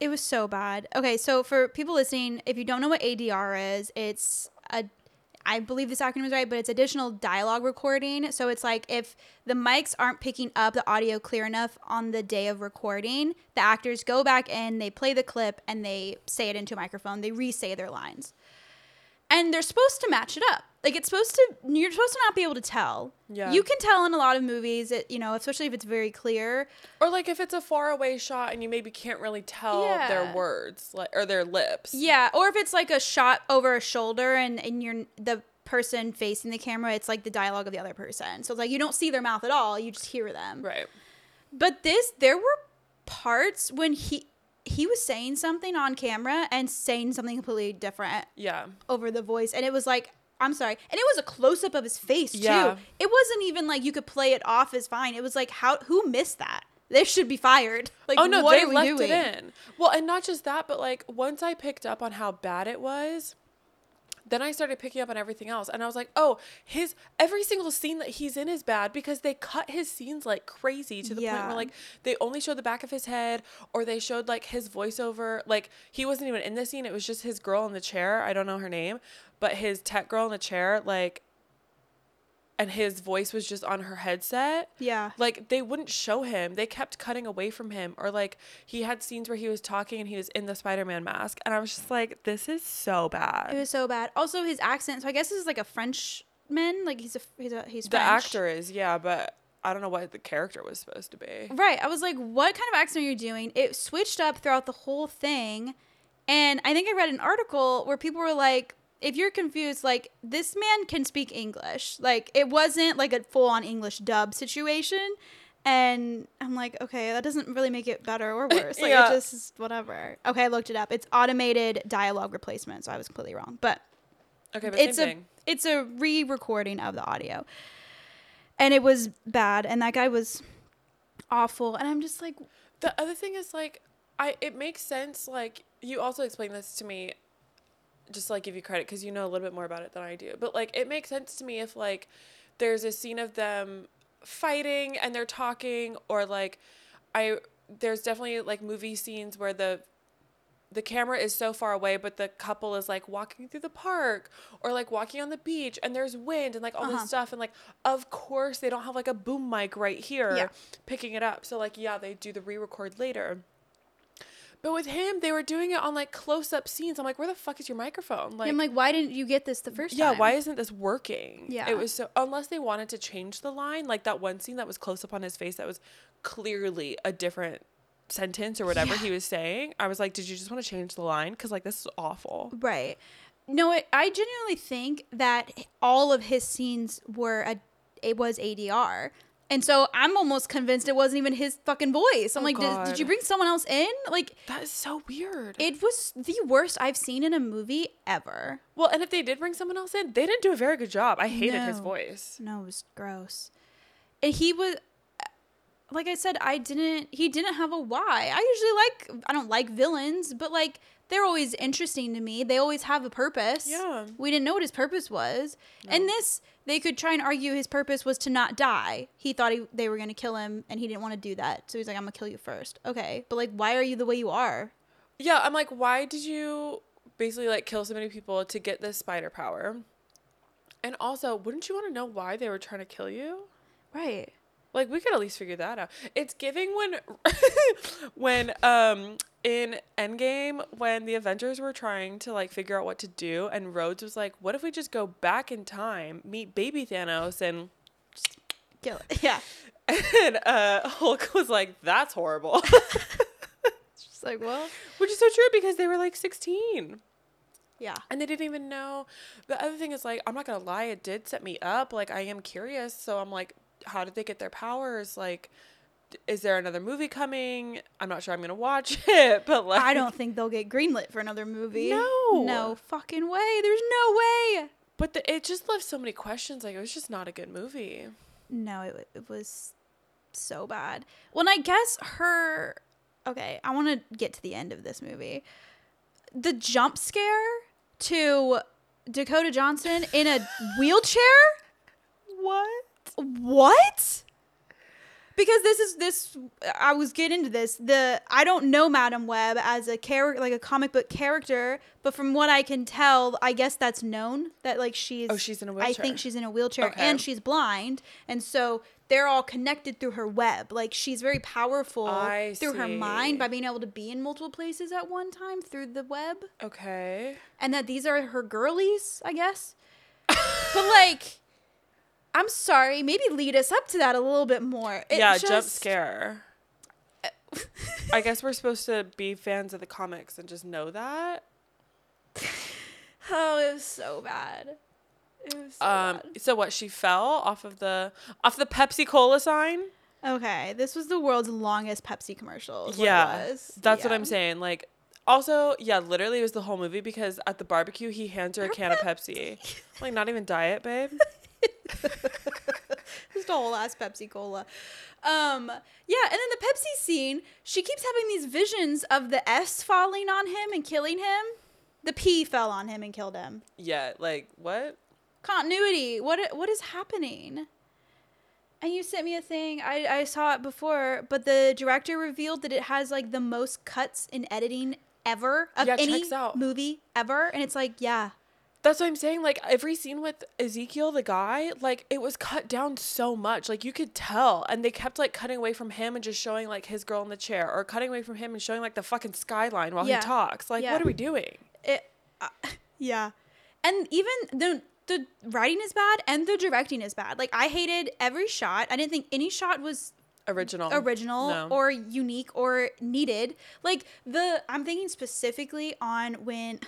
it was so bad. Okay, so for people listening, if you don't know what ADR is, it's a I believe this acronym is right, but it's additional dialogue recording. So it's like if the mics aren't picking up the audio clear enough on the day of recording, the actors go back in, they play the clip, and they say it into a microphone. They re-say their lines. And they're supposed to match it up. Like it's supposed to you're supposed to not be able to tell. Yeah. You can tell in a lot of movies, it, you know, especially if it's very clear. Or like if it's a far away shot and you maybe can't really tell Yeah. their words like or their lips. Yeah, or if it's like a shot over a shoulder and and you're the person facing the camera, it's like the dialogue of the other person. So it's like you don't see their mouth at all, you just hear them. Right. But this there were parts when he he was saying something on camera and saying something completely different Yeah. over the voice and it was like I'm sorry. And it was a close up of his face too. It wasn't even like you could play it off as fine. It was like how who missed that? They should be fired. *laughs* Like oh no, what they are we left doing? it in. Well, and not just that, but like once I picked up on how bad it was, then I started picking up on everything else, and I was like, oh, his every single scene that he's in is bad because they cut his scenes like crazy to the point where like they only showed the back of his head, or they showed like his voiceover. Like he wasn't even in the scene; it was just his girl in the chair. I don't know her name, but his tech girl in the chair, like. And his voice was just on her headset Yeah. like they wouldn't show him they kept cutting away from him or like he had scenes where he was talking and he was in the spider-man mask and i was just like this is so bad It was so bad. Also, his accent. So I guess this is like a Frenchman. Like he's a he's a he's the French. actor is yeah but i don't know what the character was supposed to be Right. I was like, what kind of accent are you doing? It switched up throughout the whole thing, and I think I read an article where people were like, if you're confused, like this man can speak English. Like it wasn't like a full on English dub situation. And I'm like, okay, that doesn't really make it better or *laughs* worse. Like Yeah. it just is whatever. Okay, I looked it up. It's automated dialogue replacement, so I was completely wrong. But Okay, but it's same a thing. it's a re-recording of the audio and it was bad and that guy was awful and i'm just like The other thing is like I it makes sense like you also explained this to me just to, like give you credit cuz you know a little bit more about it than I do. But like it makes sense to me if like there's a scene of them fighting and they're talking or like I there's definitely like movie scenes where the the camera is so far away but the couple is like walking through the park or like walking on the beach and there's wind and like all Uh-huh. this stuff and like of course they don't have like a boom mic right here Yeah. picking it up so like yeah they do the re-record later but with him they were doing it on like close-up scenes. I'm like where the fuck is your microphone? Like i'm like why didn't you get this the first yeah time? Yeah, why isn't this working? Yeah. it was so unless they wanted to change the line like that one scene that was close up on his face that was clearly a different sentence or whatever he was saying i was like did you just want to change the line? Because like this is awful. Right. No it, i genuinely think that all of his scenes were a it was adr and so i'm almost convinced it wasn't even his fucking voice. I'm Oh, like did, did you bring someone else in? Like that is so weird. it was the worst i've seen in a movie ever. Well and if they did bring someone else in they didn't do a very good job. I hated his voice. No, it was gross. And he was like I said, I didn't he didn't have a why. I usually like I don't like villains, but like they're always interesting to me. They always have a purpose. Yeah. We didn't know what his purpose was. And this they could try and argue his purpose was to not die. He thought he, they were going to kill him and he didn't want to do that. So he's like I'm going to kill you first. Okay. But like why are you the way you are? yeah i'm like why did you basically like kill so many people to get this spider power and also wouldn't you want to know why they were trying to kill you Right. Like we could at least figure that out. It's giving when *laughs* when um in Endgame when the Avengers were trying to like figure out what to do and Rhodes was like, "What if we just go back in time, meet baby Thanos and *laughs* Kill it. Yeah. *laughs* and uh Hulk was like, "That's horrible." *laughs* Just like, well, Which is so true because they were like 16 yeah. and they didn't even know. The other thing is like, I'm not going to lie, it did set me up. Like I am curious, so I'm like, how did they get their powers? Like is there another movie coming? I'm not sure I'm gonna watch *laughs* it, but like I don't think they'll get greenlit for another movie. No. No fucking way. There's no way. But the, it just left so many questions. Like it was just not a good movie. No, it, it was so bad. Well, and I guess her. Okay, I want to get to the end of this movie. The jump scare to Dakota Johnson in a *laughs* wheelchair? What? What? Because this is this I was getting into this. The I don't know Madame Web as a character like a comic book character, but from what I can tell, I guess that's known that like she's Oh, she's in a I wheelchair. I think she's in a wheelchair Okay. and she's blind, and so they're all connected through her web. Like she's very powerful I through her mind by being able to be in multiple places at one time through the web Okay. and that these are her girlies, I guess. *laughs* but like, I'm sorry, maybe lead us up to that a little bit more. It yeah, jump just- scare. *laughs* I guess we're supposed to be fans of the comics and just know that. *laughs* oh, it was so bad. It was so Um. So what? She fell off of the off the Pepsi Cola sign. Okay, this was the world's longest Pepsi commercial. Yeah, that's what I'm saying. Like, also, yeah, literally, it was the whole movie because at the barbecue he hands her a can of Pepsi. Like, not even diet, babe. *laughs* *laughs* Just a whole ass Pepsi Cola. Um, yeah, and then the Pepsi scene, she keeps having these visions of the S falling on him and killing him. The P fell on him and killed him. Yeah, like what? continuity. What what is happening? And you sent me a thing. I, I saw it before, but the director revealed that it has like the most cuts in editing ever of Yeah, any movie ever. And it's like, yeah, That's what I'm saying. Like every scene with Ezekiel, the guy, like it was cut down so much. Like you could tell, and they kept like cutting away from him and just showing like his girl in the chair, or cutting away from him and showing like the fucking skyline while Yeah. he talks. Like, Yeah. what are we doing? it, uh, *laughs* yeah. And even the the writing is bad and the directing is bad. Like I hated every shot. I didn't think any shot was Original. original No. or unique or needed. Like the I'm thinking specifically on when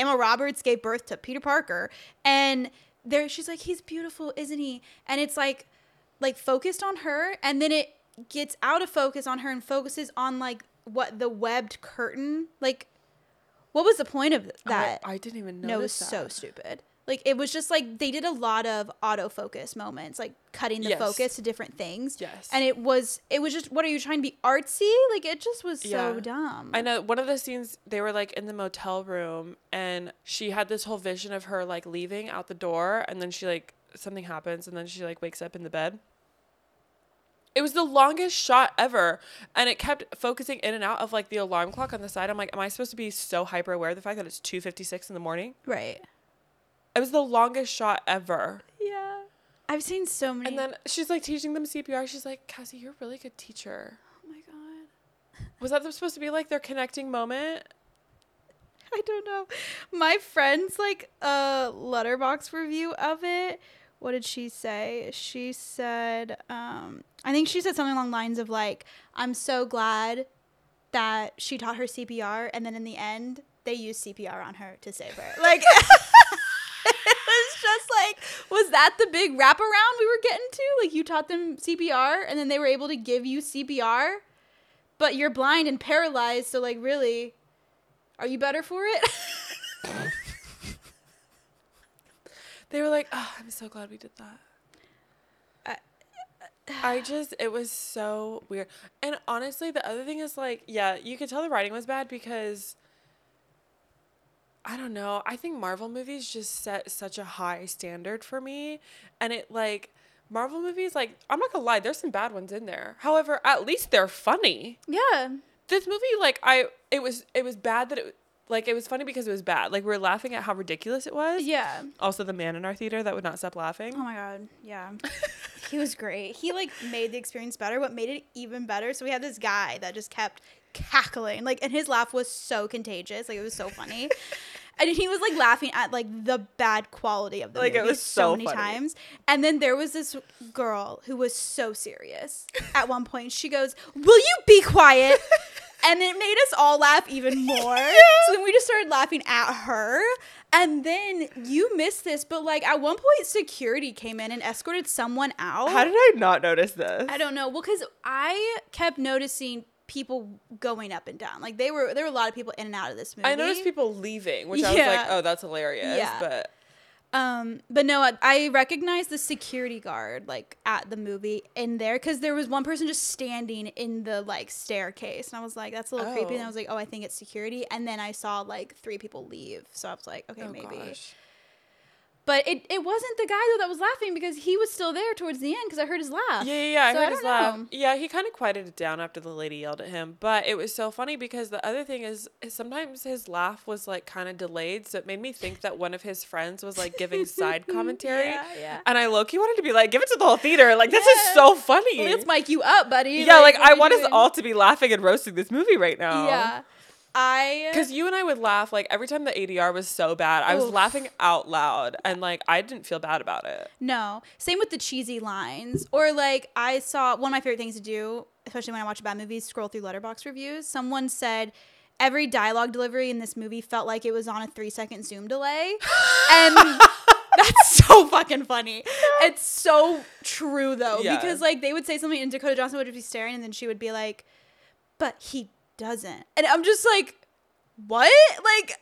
Emma Roberts gave birth to Peter Parker, and there she's like, he's beautiful, isn't he? And it's like, like focused on her, and then it gets out of focus on her and focuses on like what the webbed curtain. Like, what was the point of that? I, I didn't even no, know. it was so stupid. Like it was just like they did a lot of autofocus moments, like cutting the Yes. focus to different things. Yes. And it was it was just what are you trying to be artsy? Like it just was so dumb. I know uh, one of the scenes they were like in the motel room and she had this whole vision of her like leaving out the door and then she like something happens and then she like wakes up in the bed. It was the longest shot ever and it kept focusing in and out of like the alarm clock on the side. I'm like, am I supposed to be so hyper aware of the fact that it's 2:56 in the morning? Right. It was the longest shot ever. Yeah. I've seen so many And then she's like teaching them CPR. She's like, Cassie, you're a really good teacher. Oh my god. Was that supposed to be like their connecting moment? *laughs* I don't know. My friend's like a Letterboxd review of it. What did she say? She said, um, I think she said something along the lines of like, I'm so glad that she taught her CPR and then in the end they used CPR on her to save her. Like *laughs* *laughs* just like, was that the big wraparound we were getting to? Like you taught them CPR and then they were able to give you CPR, but you're blind and paralyzed, so like really, are you better for it? *laughs* They were like, oh, I'm so glad we did that. Uh, I just, it was so weird. And honestly, the other thing is like, yeah, you could tell the writing was bad because I don't know. I think Marvel movies just set such a high standard for me. And it like, Marvel movies, like, I'm not gonna lie, there's some bad ones in there. However, at least they're funny. yeah. This movie, like, I, it was, it was bad that it, like, it was funny because it was bad. Like, we are laughing at how ridiculous it was. Yeah. Also, the man in our theater that would not stop laughing. Oh my god. Yeah. *laughs* he was great. He like made the experience better. What made it even better? So we had this guy that just kept cackling, like, and his laugh was so contagious. Like it was so funny. And he was like laughing at like the bad quality of the Like, it movie was so many funny. times. And then there was this girl who was so serious. At one point, she goes, "Will you be quiet?" *laughs* and it made us all laugh even *laughs* more. So then we just started laughing at her. And then you missed this, but like at one point, security came in and escorted someone out. How did I not notice this? I don't know. Well, because I kept noticing people going up and down. Like they were, there were a lot of people in and out of this movie. I noticed people leaving, which I was like, oh, that's hilarious. Yeah. But Um, but no, I, I recognized the security guard like at the movie in there because there was one person just standing in the like staircase, and I was like, that's a little creepy. And I Oh. was like, oh, I think it's security. And then I saw like three people leave, so I was like, okay, oh maybe. gosh. But it, it wasn't the guy though that was laughing because he was still there towards the end because I heard his laugh. Yeah, yeah, yeah. I So heard I his don't laugh. Yeah, he kind of quieted it down after the lady yelled at him. But it was so funny because the other thing is, is sometimes his laugh was like kind of delayed, so it made me think that one of his friends was like giving side *laughs* commentary. Yeah, yeah. And I low key wanted to be like, give it to the whole theater. Like this Yeah. is so funny. Let's mic you up, buddy. yeah, like, what I want us all to be laughing and roasting this movie right now. Yeah. I Because you and I would laugh like every time the ADR was so bad, I was Oof. laughing out loud, and like I didn't feel bad about it. no. Same with the cheesy lines. Or like I saw one of my favorite things to do, especially when I watch bad movies, scroll through Letterboxd reviews. Someone said every dialogue delivery in this movie felt like it was on a three second zoom delay. *laughs* and *laughs* that's so fucking funny. It's so true though. Yeah. Because like they would say something and Dakota Johnson would just be staring and then she would be like, But he doesn't. And I'm just like, What? Like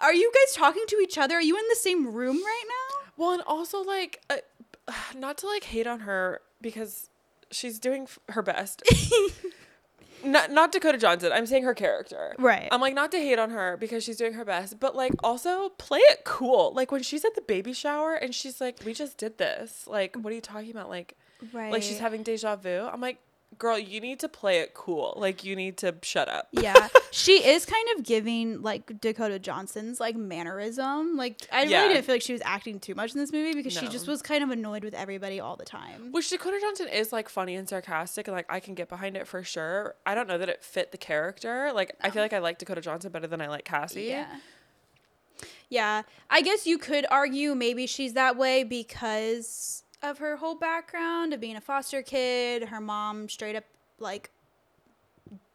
are you guys talking to each other? Are you in the same room right now? Well, and also like, uh, *sighs* not to like hate on her because she's doing f- her best. *laughs* not not Dakota Johnson. I'm saying her character. Right. I'm like not to hate on her because she's doing her best, but like also play it cool. Like when she's at the baby shower and she's like, "We just did this." Like, what are you talking about? Like, Right. like she's having deja vu. I'm like, girl, you need to play it cool. Like you need to shut up. yeah *laughs* she is kind of giving like dakota johnson's like mannerism like i Yeah. really didn't feel like she was acting too much in this movie because she just was kind of annoyed with everybody all the time Which Dakota Johnson is like funny and sarcastic, and like I can get behind it for sure. I don't know that it fit the character. Like I feel like I like Dakota Johnson better than I like Cassie. yeah yeah i guess you could argue maybe she's that way because of her whole background of being a foster kid her mom straight up like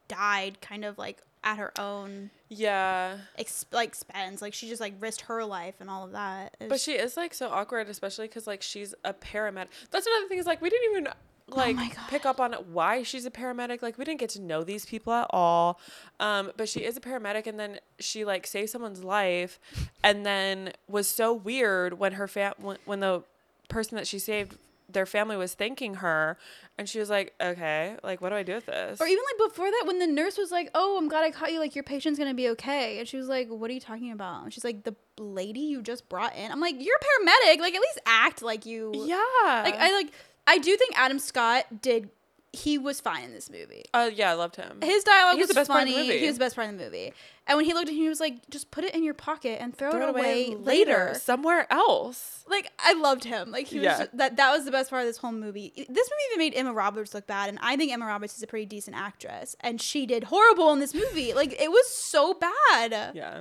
died kind of like at her own Yeah. ex- like expense. Like she just like risked her life and all of that. It But she is like so awkward, especially because like she's a paramedic. That's another thing is like we didn't even like Oh pick up on why she's a paramedic. Like we didn't get to know these people at all. Um, but she is a paramedic, and then she like saved someone's life, and then was so weird when her fam when, when the person that she saved their family was thanking her, and she was like, okay, like what do I do with this? Or even like before that, when the nurse was like, "Oh, I'm glad I caught you. Like your patient's gonna be okay," and she was like, "What are you talking about?" And she's like, "The lady you just brought in." I'm like, "You're a paramedic. Like at least act like you." yeah. Like I like I do think Adam Scott did. He was fine in this movie. uh, yeah, I loved him. His dialogue was the best part of funny. the movie. He was the best part of the movie. And when he looked at him, he was like, "Just put it in your pocket and throw, Throw it away, later." later somewhere else. Like I loved him. Like he was Yeah. just- that. That was the best part of this whole movie. This movie even made Emma Roberts look bad, and I think Emma Roberts is a pretty decent actress, and she did horrible in this movie. Like it was so bad. Yeah.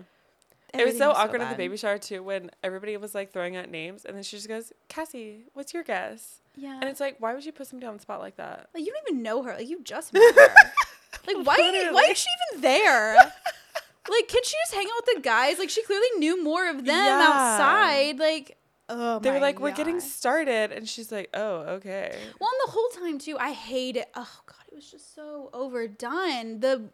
it Everything was so awkward at the baby shower too when everybody was like throwing out names and then she just goes, Cassie, what's your guess? Yeah. And it's like, why would you put somebody on the spot like that? Like you don't even know her. Like you just met her. *laughs* like why? Why is she even there? *laughs* like can she just hang out with the guys? Like she clearly knew more of them Yeah. outside. Like oh They were like, we're getting started. And she's like, oh, okay. Well, and the whole time too, I hate it. Oh god, it was just so overdone. The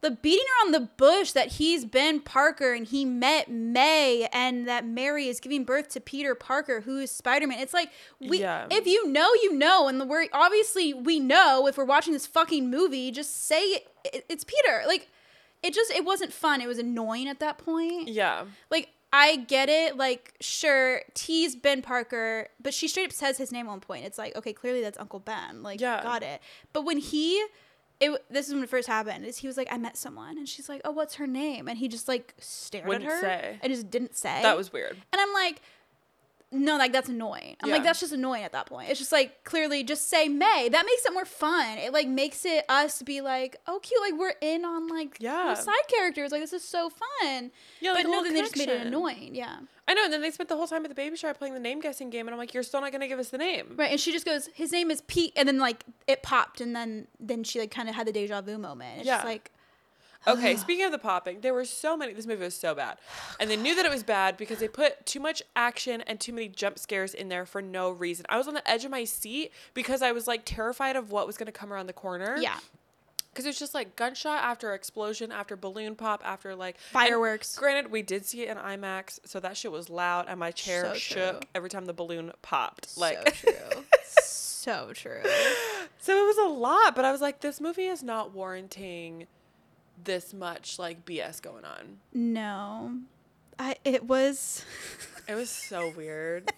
the beating around the bush that he's Ben Parker and he met May and that Mary is giving birth to Peter Parker, who is Spider Man. It's like we Yeah. if you know, you know, and the word obviously we know if we're watching this fucking movie, just say it, it, it's Peter. Like it just it wasn't fun. It was annoying at that point Yeah. like I get it. Like, sure, tease Ben Parker, but she straight up says his name at one point. It's like, okay, clearly that's Uncle Ben. Like, Yeah. got it. But when he, it this is when it first happened. Is he was like, I met someone, and she's like, oh, what's her name? And he just like stared Wouldn't at her say. and just didn't say. That was weird. and I'm like. No, like that's annoying. I'm like that's just annoying at that point. It's just like clearly just say May. That makes it more fun. It like makes it us be like, oh cute, like we're in on like Yeah. side characters. Like this is so fun. Yeah, like but no, then they just made it annoying. Yeah. I know. And then they spent the whole time at the baby shower playing the name guessing game. And I'm like, you're still not going to give us the name. Right, and she just goes, "His name is Pete," and then like it popped, and then then she like kind of had the deja vu moment. It's just Yeah. like, Okay, *sighs* speaking of the popping, there were so many. This movie was so bad, and they knew that it was bad because they put too much action and too many jump scares in there for no reason. I was on the edge of my seat because I was like terrified of what was going to come around the corner. yeah, because it was just like gunshot after explosion after balloon pop after like Fireworks. Granted, we did see it in IMAX, so that shit was loud, and my chair So shook true. every time the balloon popped. Like, so true, *laughs* so true. so it was a lot. But I was like, this movie is not warranting this much like BS going on. No, I it was. It was so weird.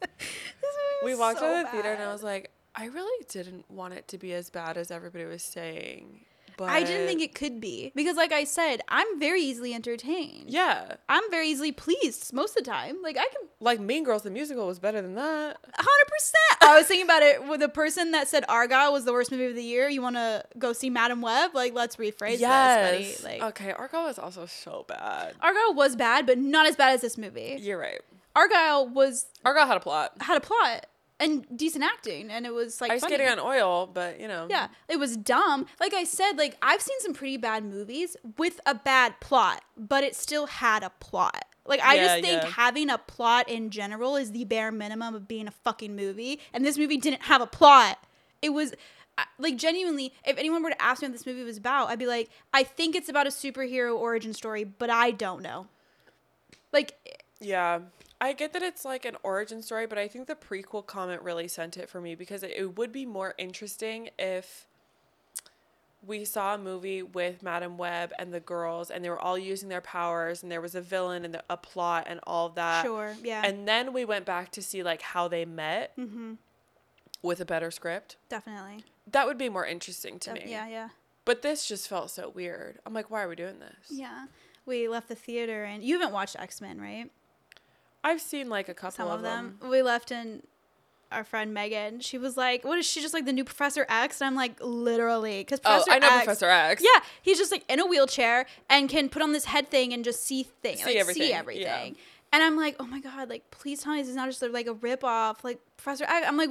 *laughs* we walked so out of the theater and I was like, I really didn't want it to be as bad as everybody was saying. But I didn't think it could be because, like I said, I'm very easily entertained. Yeah, I'm very easily pleased most of the time. Like I can like Mean Girls the musical was better than that. Hundred percent. I was thinking about it with the person that said Argylle was the worst movie of the year. You want to go see Madame Web? Like, let's rephrase yes. this, buddy. Like, okay, Argylle was also so bad. Argylle was bad, but not as bad as this movie. You're right. Argylle was Argylle had a plot. had a plot and decent acting, and it was like Ice funny. skating on oil, but you know. Yeah, it was dumb. Like I said, like I've seen some pretty bad movies with a bad plot, but it still had a plot. Like I Yeah, just think yeah. having a plot in general is the bare minimum of being a fucking movie, and this movie didn't have a plot. It was like genuinely, if anyone were to ask me what this movie was about, I'd be like, I think it's about a superhero origin story, but I don't know. Like Yeah. I get that it's like an origin story, but I think the prequel comment really sent it for me because it, it would be more interesting if we saw a movie with Madame Web and the girls and they were all using their powers and there was a villain and the, a plot and all that. sure, yeah, And then we went back to see like how they met mm-hmm, with a better script. definitely. That would be more interesting to Def- me. yeah, yeah. But this just felt so weird. I'm like, why are we doing this? Yeah. We left the theater and you haven't watched X Men, right? I've seen like a couple Some of of them. them. We left and our friend Megan, she was like, "What is she just like the new Professor X?" And I'm like, "Literally, because Oh, Professor I know X, Professor X. Yeah, he's just like in a wheelchair and can put on this head thing and just see things, See like everything, see yeah. everything. And I'm like, "Oh my god, like please tell me this is not just like a rip off like Professor X." I'm like.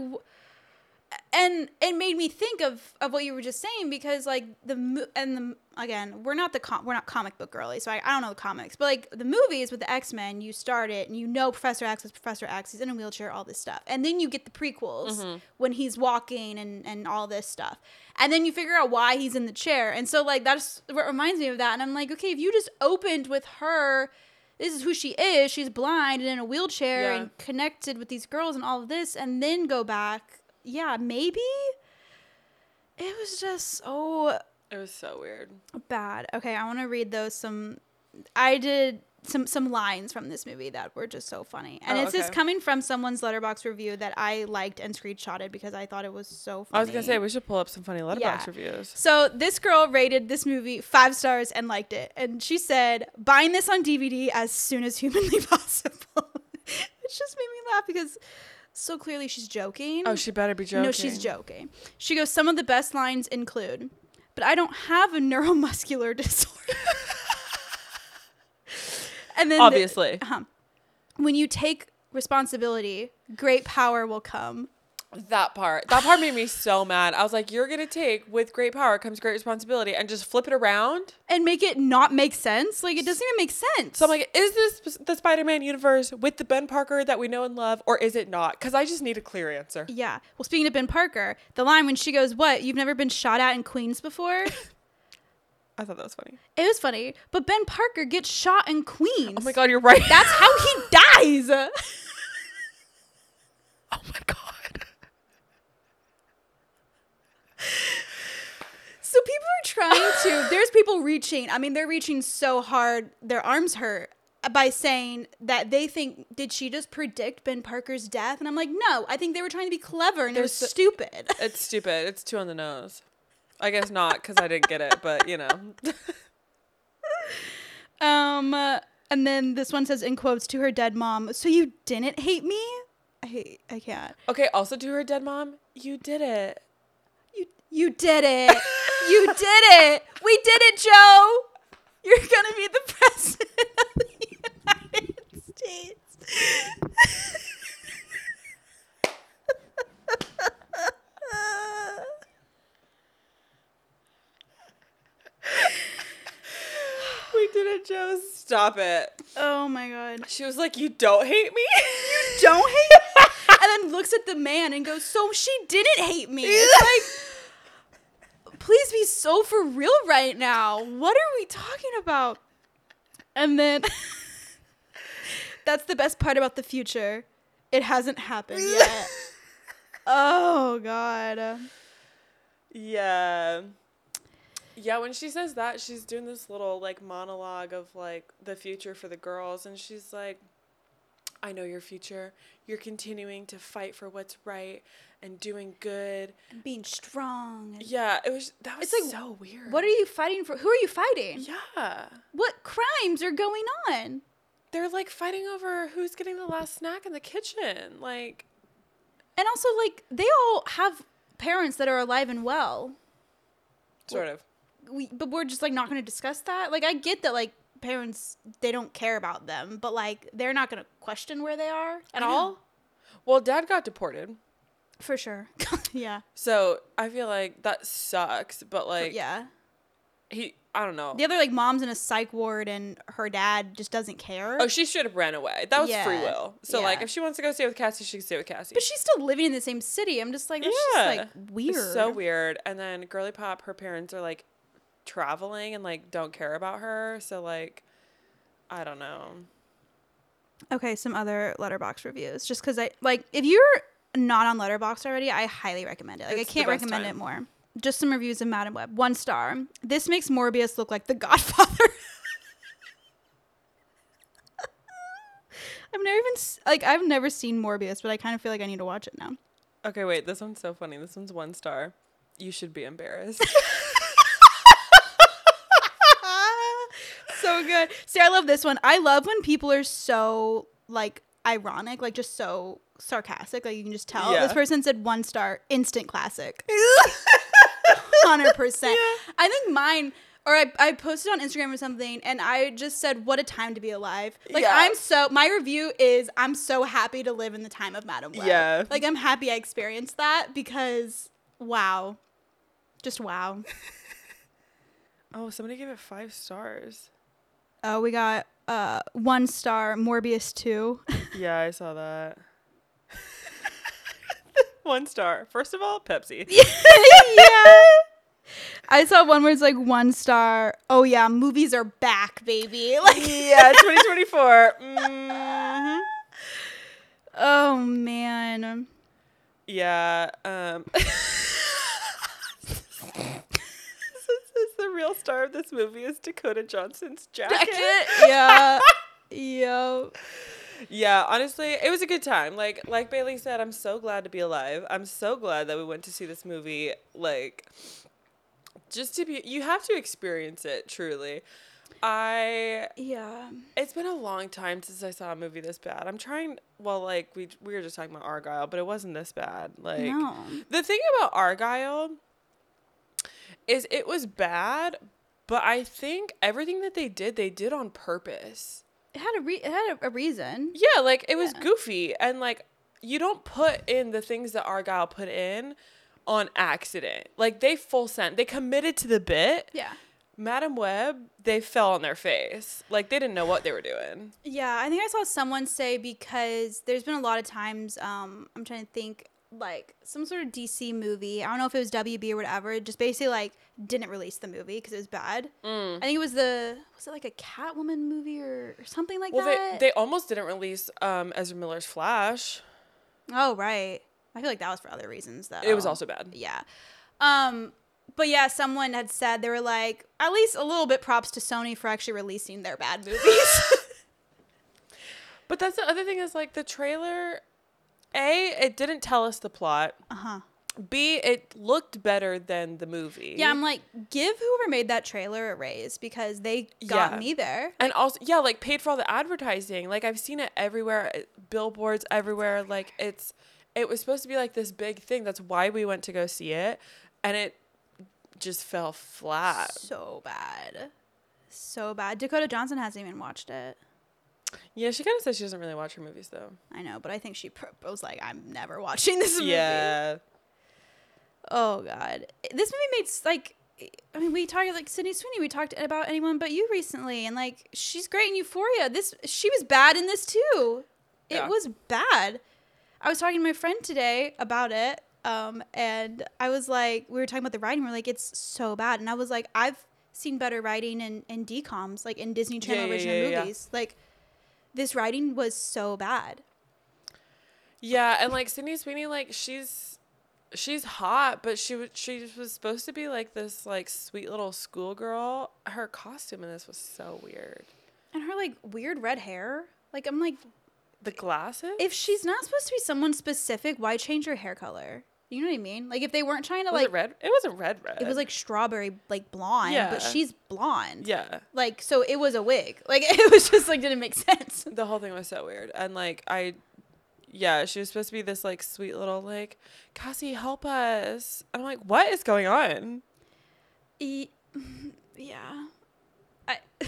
And it made me think of of what you were just saying because like the and the again we're not the com- we're not comic book girly so I, I don't know the comics but like the movies with the x-men you start it and you know professor x is professor x he's in a wheelchair all this stuff and then you get the prequels mm-hmm. when he's walking and and all this stuff and then you figure out why he's in the chair and so like that's what reminds me of that and i'm like okay if you just opened with her this is who she is she's blind and in a wheelchair Yeah. and connected with these girls and all of this and then go back yeah maybe? It was just so It was so weird. bad. Okay i want to read those some i did some some lines from this movie that were just so funny. And Oh, it's just coming from someone's Letterboxd review that i liked and screenshotted because i thought it was so funny I was gonna say we should pull up some funny Letterboxd Yeah. reviews. so this girl rated this movie five stars and liked it, and she said, "Buying this on DVD as soon as humanly *laughs* possible," *laughs* which just made me laugh because so clearly she's joking. Oh, she better be joking. No, she's joking. She goes, "Some of the best lines include, but I don't have a neuromuscular *laughs* disorder." *laughs* and then the- Obviously. uh-huh. when you take responsibility, great power will come. That part. That part made me so mad. I was like, you're gonna take with great power comes great responsibility and just flip it around. and make it not make sense. Like it doesn't even make sense. So I'm like, is this the Spider-Man universe with the Ben Parker that we know and love, or is it not? Because I just need a clear answer. yeah. Well, speaking of Ben Parker, the line when she goes, "What? You've never been shot at in Queens before?" *laughs* I thought that was funny. it was funny, but Ben Parker gets shot in Queens. Oh my god, you're right. That's how he dies. *laughs* oh my god. So people are trying to. There's people reaching. I mean, they're reaching so hard, their arms hurt by saying that they think did she just predict Ben Parker's death? And I'm like, no. I think they were trying to be clever and it was so- stupid. It's *laughs* stupid. It's too on the nose. I guess not because I didn't get it, but you know. *laughs* Um, uh, and then this one says in quotes to her dead mom. So you didn't hate me? I hate. I can't. Okay. Also, to her dead mom, you did it. You did it. you did it. We did it, Joe. You're gonna be the *laughs* president of the United States. We did it, Joe. Stop it. oh my god. She was like, "You don't hate me." You don't hate me. *laughs* and then looks at the man and goes, "So she didn't hate me." *laughs* It's like, so for real right now. What are we talking about? And then *laughs* that's the best part about the future. It hasn't happened yet. *laughs* oh god. Yeah. Yeah, when she says that, she's doing this little like monologue of like the future for the girls and she's like I know your future. You're continuing to fight for what's right and doing good. And being strong. and- Yeah, it was that was It's like, so weird. What are you fighting for? Who are you fighting? Yeah. What crimes are going on? They're like fighting over who's getting the last snack in the kitchen. Like And also like they all have parents that are alive and well. sort of. we but we're just like not going to discuss that like i get that like parents they don't care about them but like they're not to question where they are at all Well, dad got deported. for sure *laughs* yeah So, I feel like that sucks, but like yeah he I don't know. the other like mom's in a psych ward and her dad just doesn't care Oh, she should have ran away. That was free will. So like, if she wants to go stay with Cassie, she can stay with Cassie. but she's still living in the same city i'm just like that's yeah, just like weird It's so weird. And then Girly Pop, her parents are like traveling and like don't care about her. So like, I don't know. okay some other Letterboxd reviews just because i like if you're not on Letterboxd already i highly recommend it like It's i can't recommend time. it more just some reviews of Madame Web one star this makes morbius look like the godfather *laughs* i've never even like i've never seen morbius but i kind of feel like i need to watch it now Okay, wait. This one's so funny. This one's one star. You should be embarrassed. *laughs* so good see i love this one i love when people are so like ironic like just so sarcastic like you can just tell Yeah. this person said one star instant classic *laughs* 100% i think mine or I, I posted on Instagram or something and I just said, What a time to be alive. Like, Yeah. I'm so, my review is, I'm so happy to live in the time of Madame Web. Yeah. Like, I'm happy I experienced that because, wow. Just wow. *laughs* Oh, somebody gave it five stars. Oh, we got uh one star, Morbius 2. *laughs* Yeah, I saw that. *laughs* One star. First of all, Pepsi. *laughs* yeah. I saw one where it's like one star. Oh, yeah, movies are back, baby. Like, yeah, 2024. hmm oh, man. Yeah. Um. this is the real star of this movie is Dakota Johnson's jacket. Jacket. *laughs* Yeah. Yo. Yeah, honestly, it was a good time. Like like Bailey said, I'm so glad to be alive. I'm so glad that we went to see this movie. Like just to be you have to experience it truly. I Yeah. it's been a long time since I saw a movie this bad. I'm trying well like we we were just talking about Argylle, but it wasn't this bad. Like no. the thing about Argylle is it was bad, but I think everything that they did, they did on purpose. It had a re- it had a, a reason. Yeah, like it was Yeah. goofy and like you don't put in the things that Argylle put in on accident. Like they full sent. They committed to the bit. Yeah. Madame Web, they fell on their face. Like they didn't know what they were doing. Yeah, I think I saw someone say because there's been a lot of times um I'm trying to think like some sort of DC movie. I don't know if it was WB or whatever. Just basically like didn't release the movie because it was bad. Mm. I think it was the was it like a Catwoman movie or, or something like Well, that. they they almost didn't release um Ezra Miller's Flash. oh right. I feel like that was for other reasons though. It was also bad. yeah. Um, but yeah, someone had said they were like at least a little bit props to Sony for actually releasing their bad movies. *laughs* But that's the other thing is like the trailer A, it didn't tell us the plot. uh huh. B, it looked better than the movie. Yeah, I'm like, give whoever made that trailer a raise because they got Yeah. me there. And also, yeah, like paid for all the advertising. Like I've seen it everywhere, uh, billboards everywhere. Like it's, it was supposed to be like this big thing. That's why we went to go see it, and it just fell flat. So bad. So bad. Dakota Johnson hasn't even watched it. Yeah, she kind of says she doesn't really watch her movies though. I know, but I think she pr- was like, I'm never watching this movie. Yeah, Oh God, this movie made like, I mean, we talked like Sydney Sweeney. We talked about anyone but you recently, and like, she's great in Euphoria. This she was bad in this too. It Yeah. was bad. I was talking to my friend today about it, um, and I was like, we were talking about the writing. We're like, it's so bad, and I was like, I've seen better writing in in DComs, like in Disney Channel Yeah, original yeah. movies. Like, this writing was so bad. yeah, and like Sydney Sweeney, like she's she's hot, but she was she was supposed to be like this like sweet little schoolgirl. Her costume in this was so weird. And her like weird red hair. Like I'm like, The glasses. if she's not supposed to be someone specific, why change her hair color? You know what I mean? Like if they weren't trying to was like it red? It wasn't red. Red. it was like strawberry like blonde, Yeah. but she's blonde. yeah. Like so it was a wig. *laughs* Like it was just like didn't make sense. *laughs* The whole thing was so weird. And like I yeah, she was supposed to be this like sweet little like Cassie help us. And I'm like, what is going on? E- *laughs* yeah. I *laughs*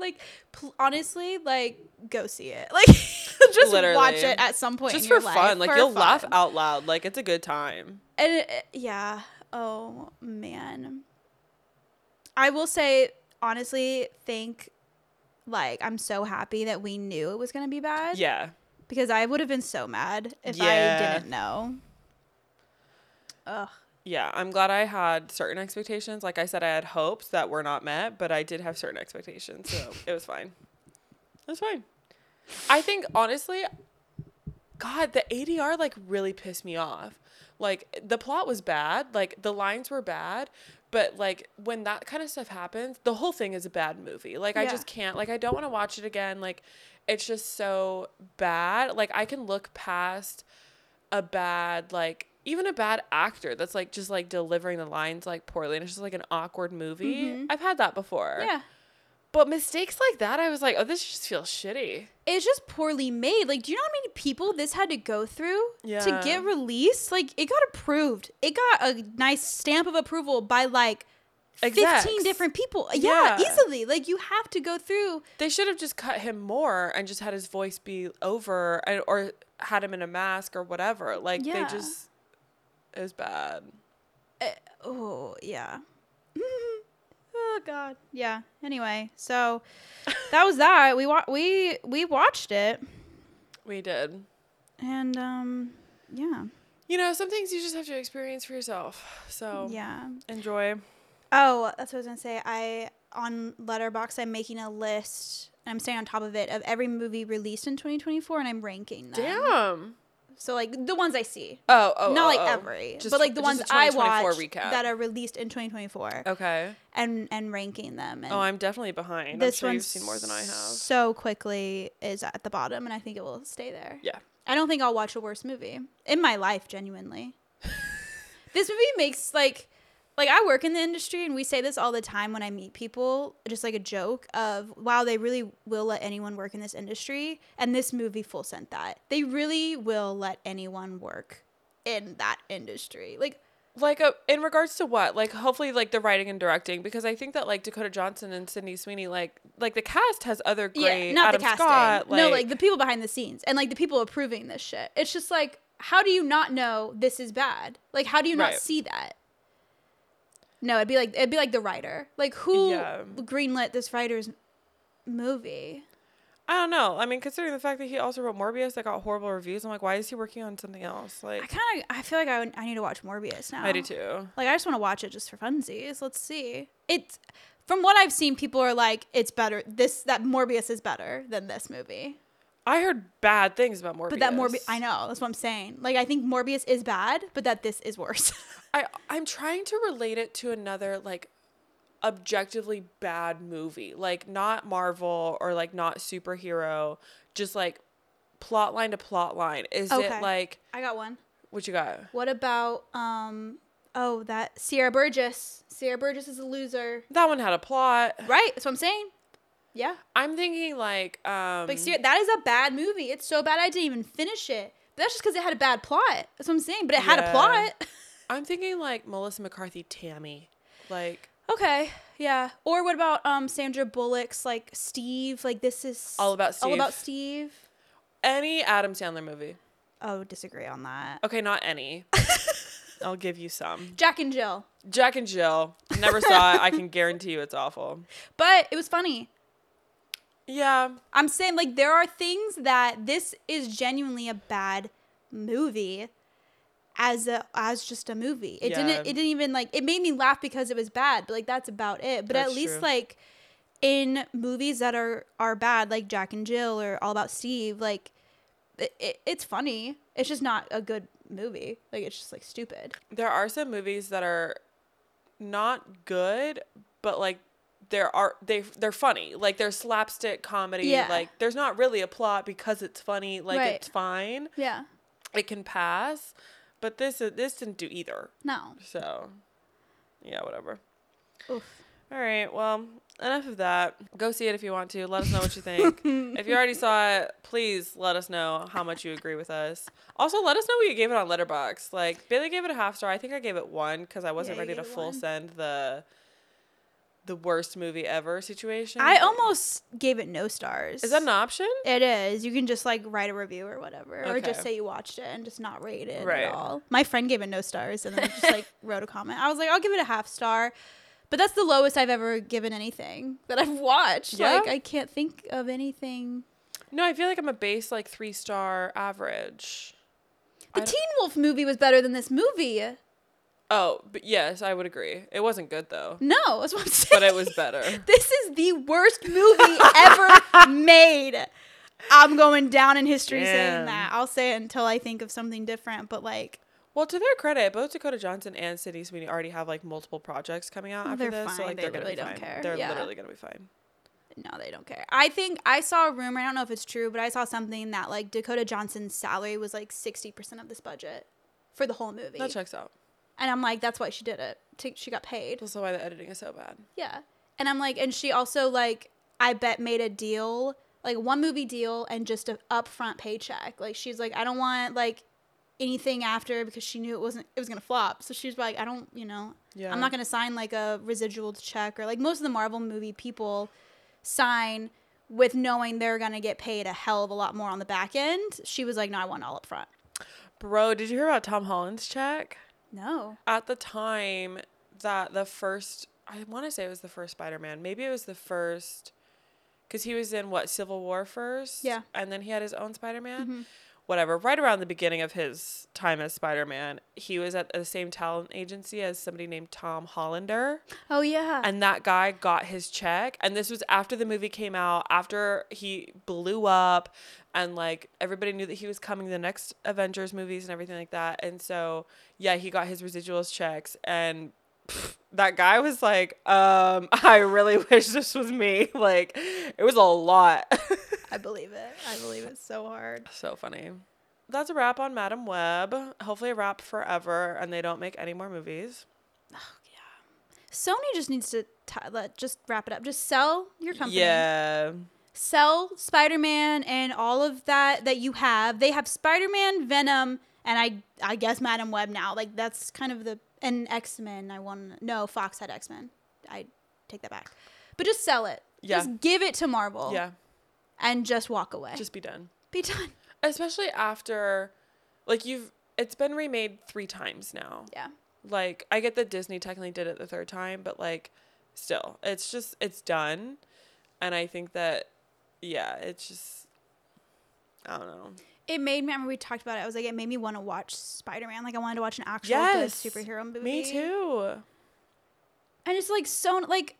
like pl- honestly like go see it. *laughs* Like just Literally. watch it at some point Just in your for life fun. Like for you'll laugh out loud. Like it's a good time. And it, yeah. Oh man. I will say honestly, think like I'm so happy that we knew it was gonna be bad. Yeah. Because I would have been so mad if I didn't know. Ugh. Yeah. I'm glad I had certain expectations. Like I said, I had hopes that were not met, but I did have certain expectations. So *laughs* it was fine. It was fine. I think honestly, God, the ADR like really pissed me off. Like the plot was bad, like the lines were bad, but like when that kind of stuff happens, the whole thing is a bad movie. Like I just can't. Like I don't want to watch it again. Like it's just so bad. Like I can look past a bad like even a bad actor that's like just like delivering the lines like poorly and it's just like an awkward movie. Mhm. I've had that before. Yeah. But mistakes like that, I was like, oh, this just feels shitty. It's just poorly made. Like, do you know how many people this had to go through to get released? Like, it got approved. It got a nice stamp of approval by like 15 different people. Yeah, Yeah. easily. Like you have to go through They should have just cut him more and just had his voice be over and, or had him in a mask or whatever. Like Yeah. they just was bad. Oh, yeah. *laughs* oh god. Yeah. Anyway, so that was that. We wa- we we watched it We did. and um yeah. You know, some things you just have to experience for yourself. So Yeah. enjoy. Oh, that's what I was going to say. I on Letterboxd I'm making a list and I'm staying on top of it of every movie released in 2024 and I'm ranking them. Damn. So like the ones I see. Oh, oh, oh Not oh, like oh. every, Just but like the ones I 2024 watch recap. that are released in 2024 Okay. and and ranking them. And Oh, I'm definitely behind. this I'm sure one you've seen more than I have. So quickly is at the bottom, and I think it will stay there. Yeah. I don't think I'll watch a worse movie in my life. Genuinely, *laughs* this movie makes like, like I work in the industry, and we say this all the time when I meet people, just like a joke of, "Wow, they really will let anyone work in this industry," and this movie full sent that. They really will let anyone work in that industry. Like, Like a, in regards to what? Like hopefully like the writing and directing because I think that like Dakota Johnson and Sydney Sweeney like like the cast has other great yeah, not Adam the casting. Scott no, like the people behind the scenes and like the people approving this shit. It's just like, how do you not know this is bad? Like, how do you not Right. see that? No, it'd be like it'd be like the writer. Like, who Yeah. greenlit this writer's movie? I don't know. I mean, considering the fact that he also wrote Morbius that got horrible reviews, I'm like, why is he working on something else? Like, I kind of I feel like I, would- I need to watch Morbius now. I do too. Like, I just want to watch it just for funsies. Let's see. It's from what I've seen, people are like, it's better. This that Morbius is better than this movie. I heard bad things about Morbius. But that Morbius, I know that's what I'm saying. Like, I think Morbius is bad, but that this is worse. *laughs* I I'm trying to relate it to another like objectively bad movie, like not Marvel or like not superhero, just like plot line to plot line. Is Okay. it like I got one. what you got? What about um oh that Sierra Burgess. Sierra Burgess is a loser. That one had a plot. Right? That's what I'm saying. Yeah. I'm thinking like um Like that is a bad movie. It's so bad I didn't even finish it. But that's just because it had a bad plot. That's what I'm saying. But it had a Yeah. plot. *laughs* I'm thinking like Melissa McCarthy Tammy. Like okay. Yeah. Or what about um Sandra Bullock's like Steve? Like this is All About Steve. All about Steve. Steve. any Adam Sandler movie. Oh, disagree on that. Okay, not any. *laughs* I'll give you some. Jack and Jill. Jack and Jill. Never saw it. I can guarantee you it's awful. *laughs* But it was funny. Yeah. I'm saying like there are things that this is genuinely a bad movie as a as just a movie. It Yeah. didn't it didn't even like it made me laugh because it was bad, but like that's about it. But That's at least true. like in movies that are are bad like Jack and Jill or All About Steve, like it, it, it's funny. It's just not a good movie. Like it's just like stupid. There are some movies that are not good, but like there are they they're funny. Like they're slapstick comedy. Yeah. Like there's not really a plot because it's funny. Like Right. it's fine. Yeah. It can pass. But this is this didn't do either. No. So yeah, whatever. Oof. All right. Well, enough of that. Go see it if you want to. Let us know what you think. *laughs* if you already saw it, please let us know how much you agree with us. Also, let us know what you gave it on Letterboxd. Like Bailey gave it a half star. I think I gave it one because I wasn't Yeah, ready to full one. send the the worst movie ever situation. I almost gave it no stars. is that an option? It is. You can just like write a review or whatever, or just say you watched it and just not rate it Right. at all. My friend gave it no stars and then just like *laughs* wrote a comment. I was like, I'll give it a half star, but that's the lowest I've ever given anything that I've watched. Yeah? Like I can't think of anything. No, I feel like I'm a base like three star average. The Teen Wolf movie was better than this movie. Oh, but yes, I would agree. It wasn't good though, No, that's what I'm saying. but it was better. *laughs* This is the worst movie ever *laughs* made. I'm going down in history Damn. saying that. I'll say it until I think of something different, but like Well, to their credit, both Dakota Johnson and Sydney Sweeney already have like multiple projects coming out Oh, after they're this, so like They they're gonna literally be don't fine. care. They're Yeah. literally gonna be fine. No, they don't care. I think I saw a rumor. I don't know if it's true, but I saw something that like Dakota Johnson's salary was like sixty percent of this budget for the whole movie. That checks out. And I'm like, that's why she did it. To, she got paid. That's why the editing is so bad. Yeah. And I'm like, and she also like, I bet made a deal, like one movie deal, and just a upfront paycheck. Like she's like, I don't want like anything after because she knew it wasn't it was gonna flop. So she was like, I don't, you know, Yeah. I'm not gonna sign like a residual check or like most of the Marvel movie people sign with knowing they're gonna get paid a hell of a lot more on the back end. She was like, no, I want all up front. Bro, did you hear about Tom Holland's check? No. At the time that the first, I want to say it was the first Spider Man. Maybe it was the first, because he was in what, Civil War first? Yeah. And then he had his own Spider Man? Mhm. Whatever. Right around the beginning of his time as Spider Man, he was at the same talent agency as somebody named Tom Hollander. Oh yeah. and that guy got his check and this was after the movie came out after he blew up and like everybody knew that he was coming to the next avengers movies and everything like that and so yeah he got his residuals checks and pff, *laughs* that guy was like um *laughs* i really *laughs* wish this was me like it was a lot I believe it. I believe it so hard. so funny that's a wrap on Madame Web hopefully a wrap forever and they don't make any more movies Oh yeah. Sony just needs to t- let just wrap it up. Just sell your company. yeah Sell Spider-Man and all of that that you have. They have Spider-Man, Venom, and I I guess Madame Web now. Like that's kind of the and X-Men. I want no Fox had X-Men. I take that back. But just sell it. Yeah. Just give it to Marvel. yeah And just walk away. just be done be done. especially after like you've it's been remade three times now Yeah. like i get that disney technically did it the third time but like still it's just it's done and i think that yeah it's just i don't know It made me. I remember we talked about it. I was like, it made me want to watch Spider Man. Like, I wanted to watch an actual Yes. superhero movie. me too And it's like so like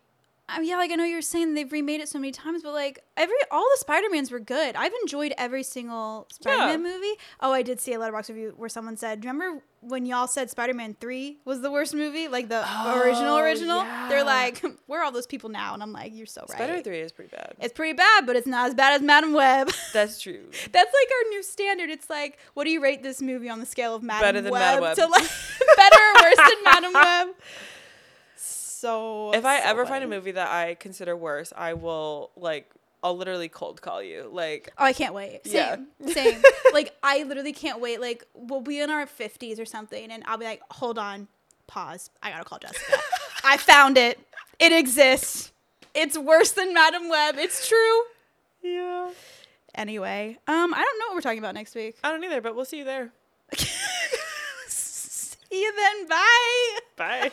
I mean, yeah, like I know you're saying they've remade it so many times, but like every all the Spider Mans were good. I've enjoyed every single Spider Man movie. Oh, I did see a Letterboxd review where someone said, "Do you remember when y'all said Spider Man three was the worst movie, like the original Oh, original?" yeah. They're like, *laughs* "Where are all those people now?" And I'm like, "You're so right." spider 3 is pretty bad It's pretty bad, but it's not as bad as Madame Web. *laughs* that's true That's like our new standard. It's like, what do you rate this movie on the scale of Madam Better than Web Madame Web. to like *laughs* better or worse than Madame Web? So if i so ever find a movie that i consider worse i will like i'll literally cold call you like Oh, I can't wait. Same. Yeah. Same. *laughs* like I literally can't wait. Like we'll be in our fifties or something, and I'll be like, hold on, pause. I gotta call Jessica. *laughs* I found it. It exists. It's worse than Madame Web. It's true. yeah Anyway, um, I don't know what we're talking about next week. i don't either but we'll see you there *laughs* See you then. Bye. bye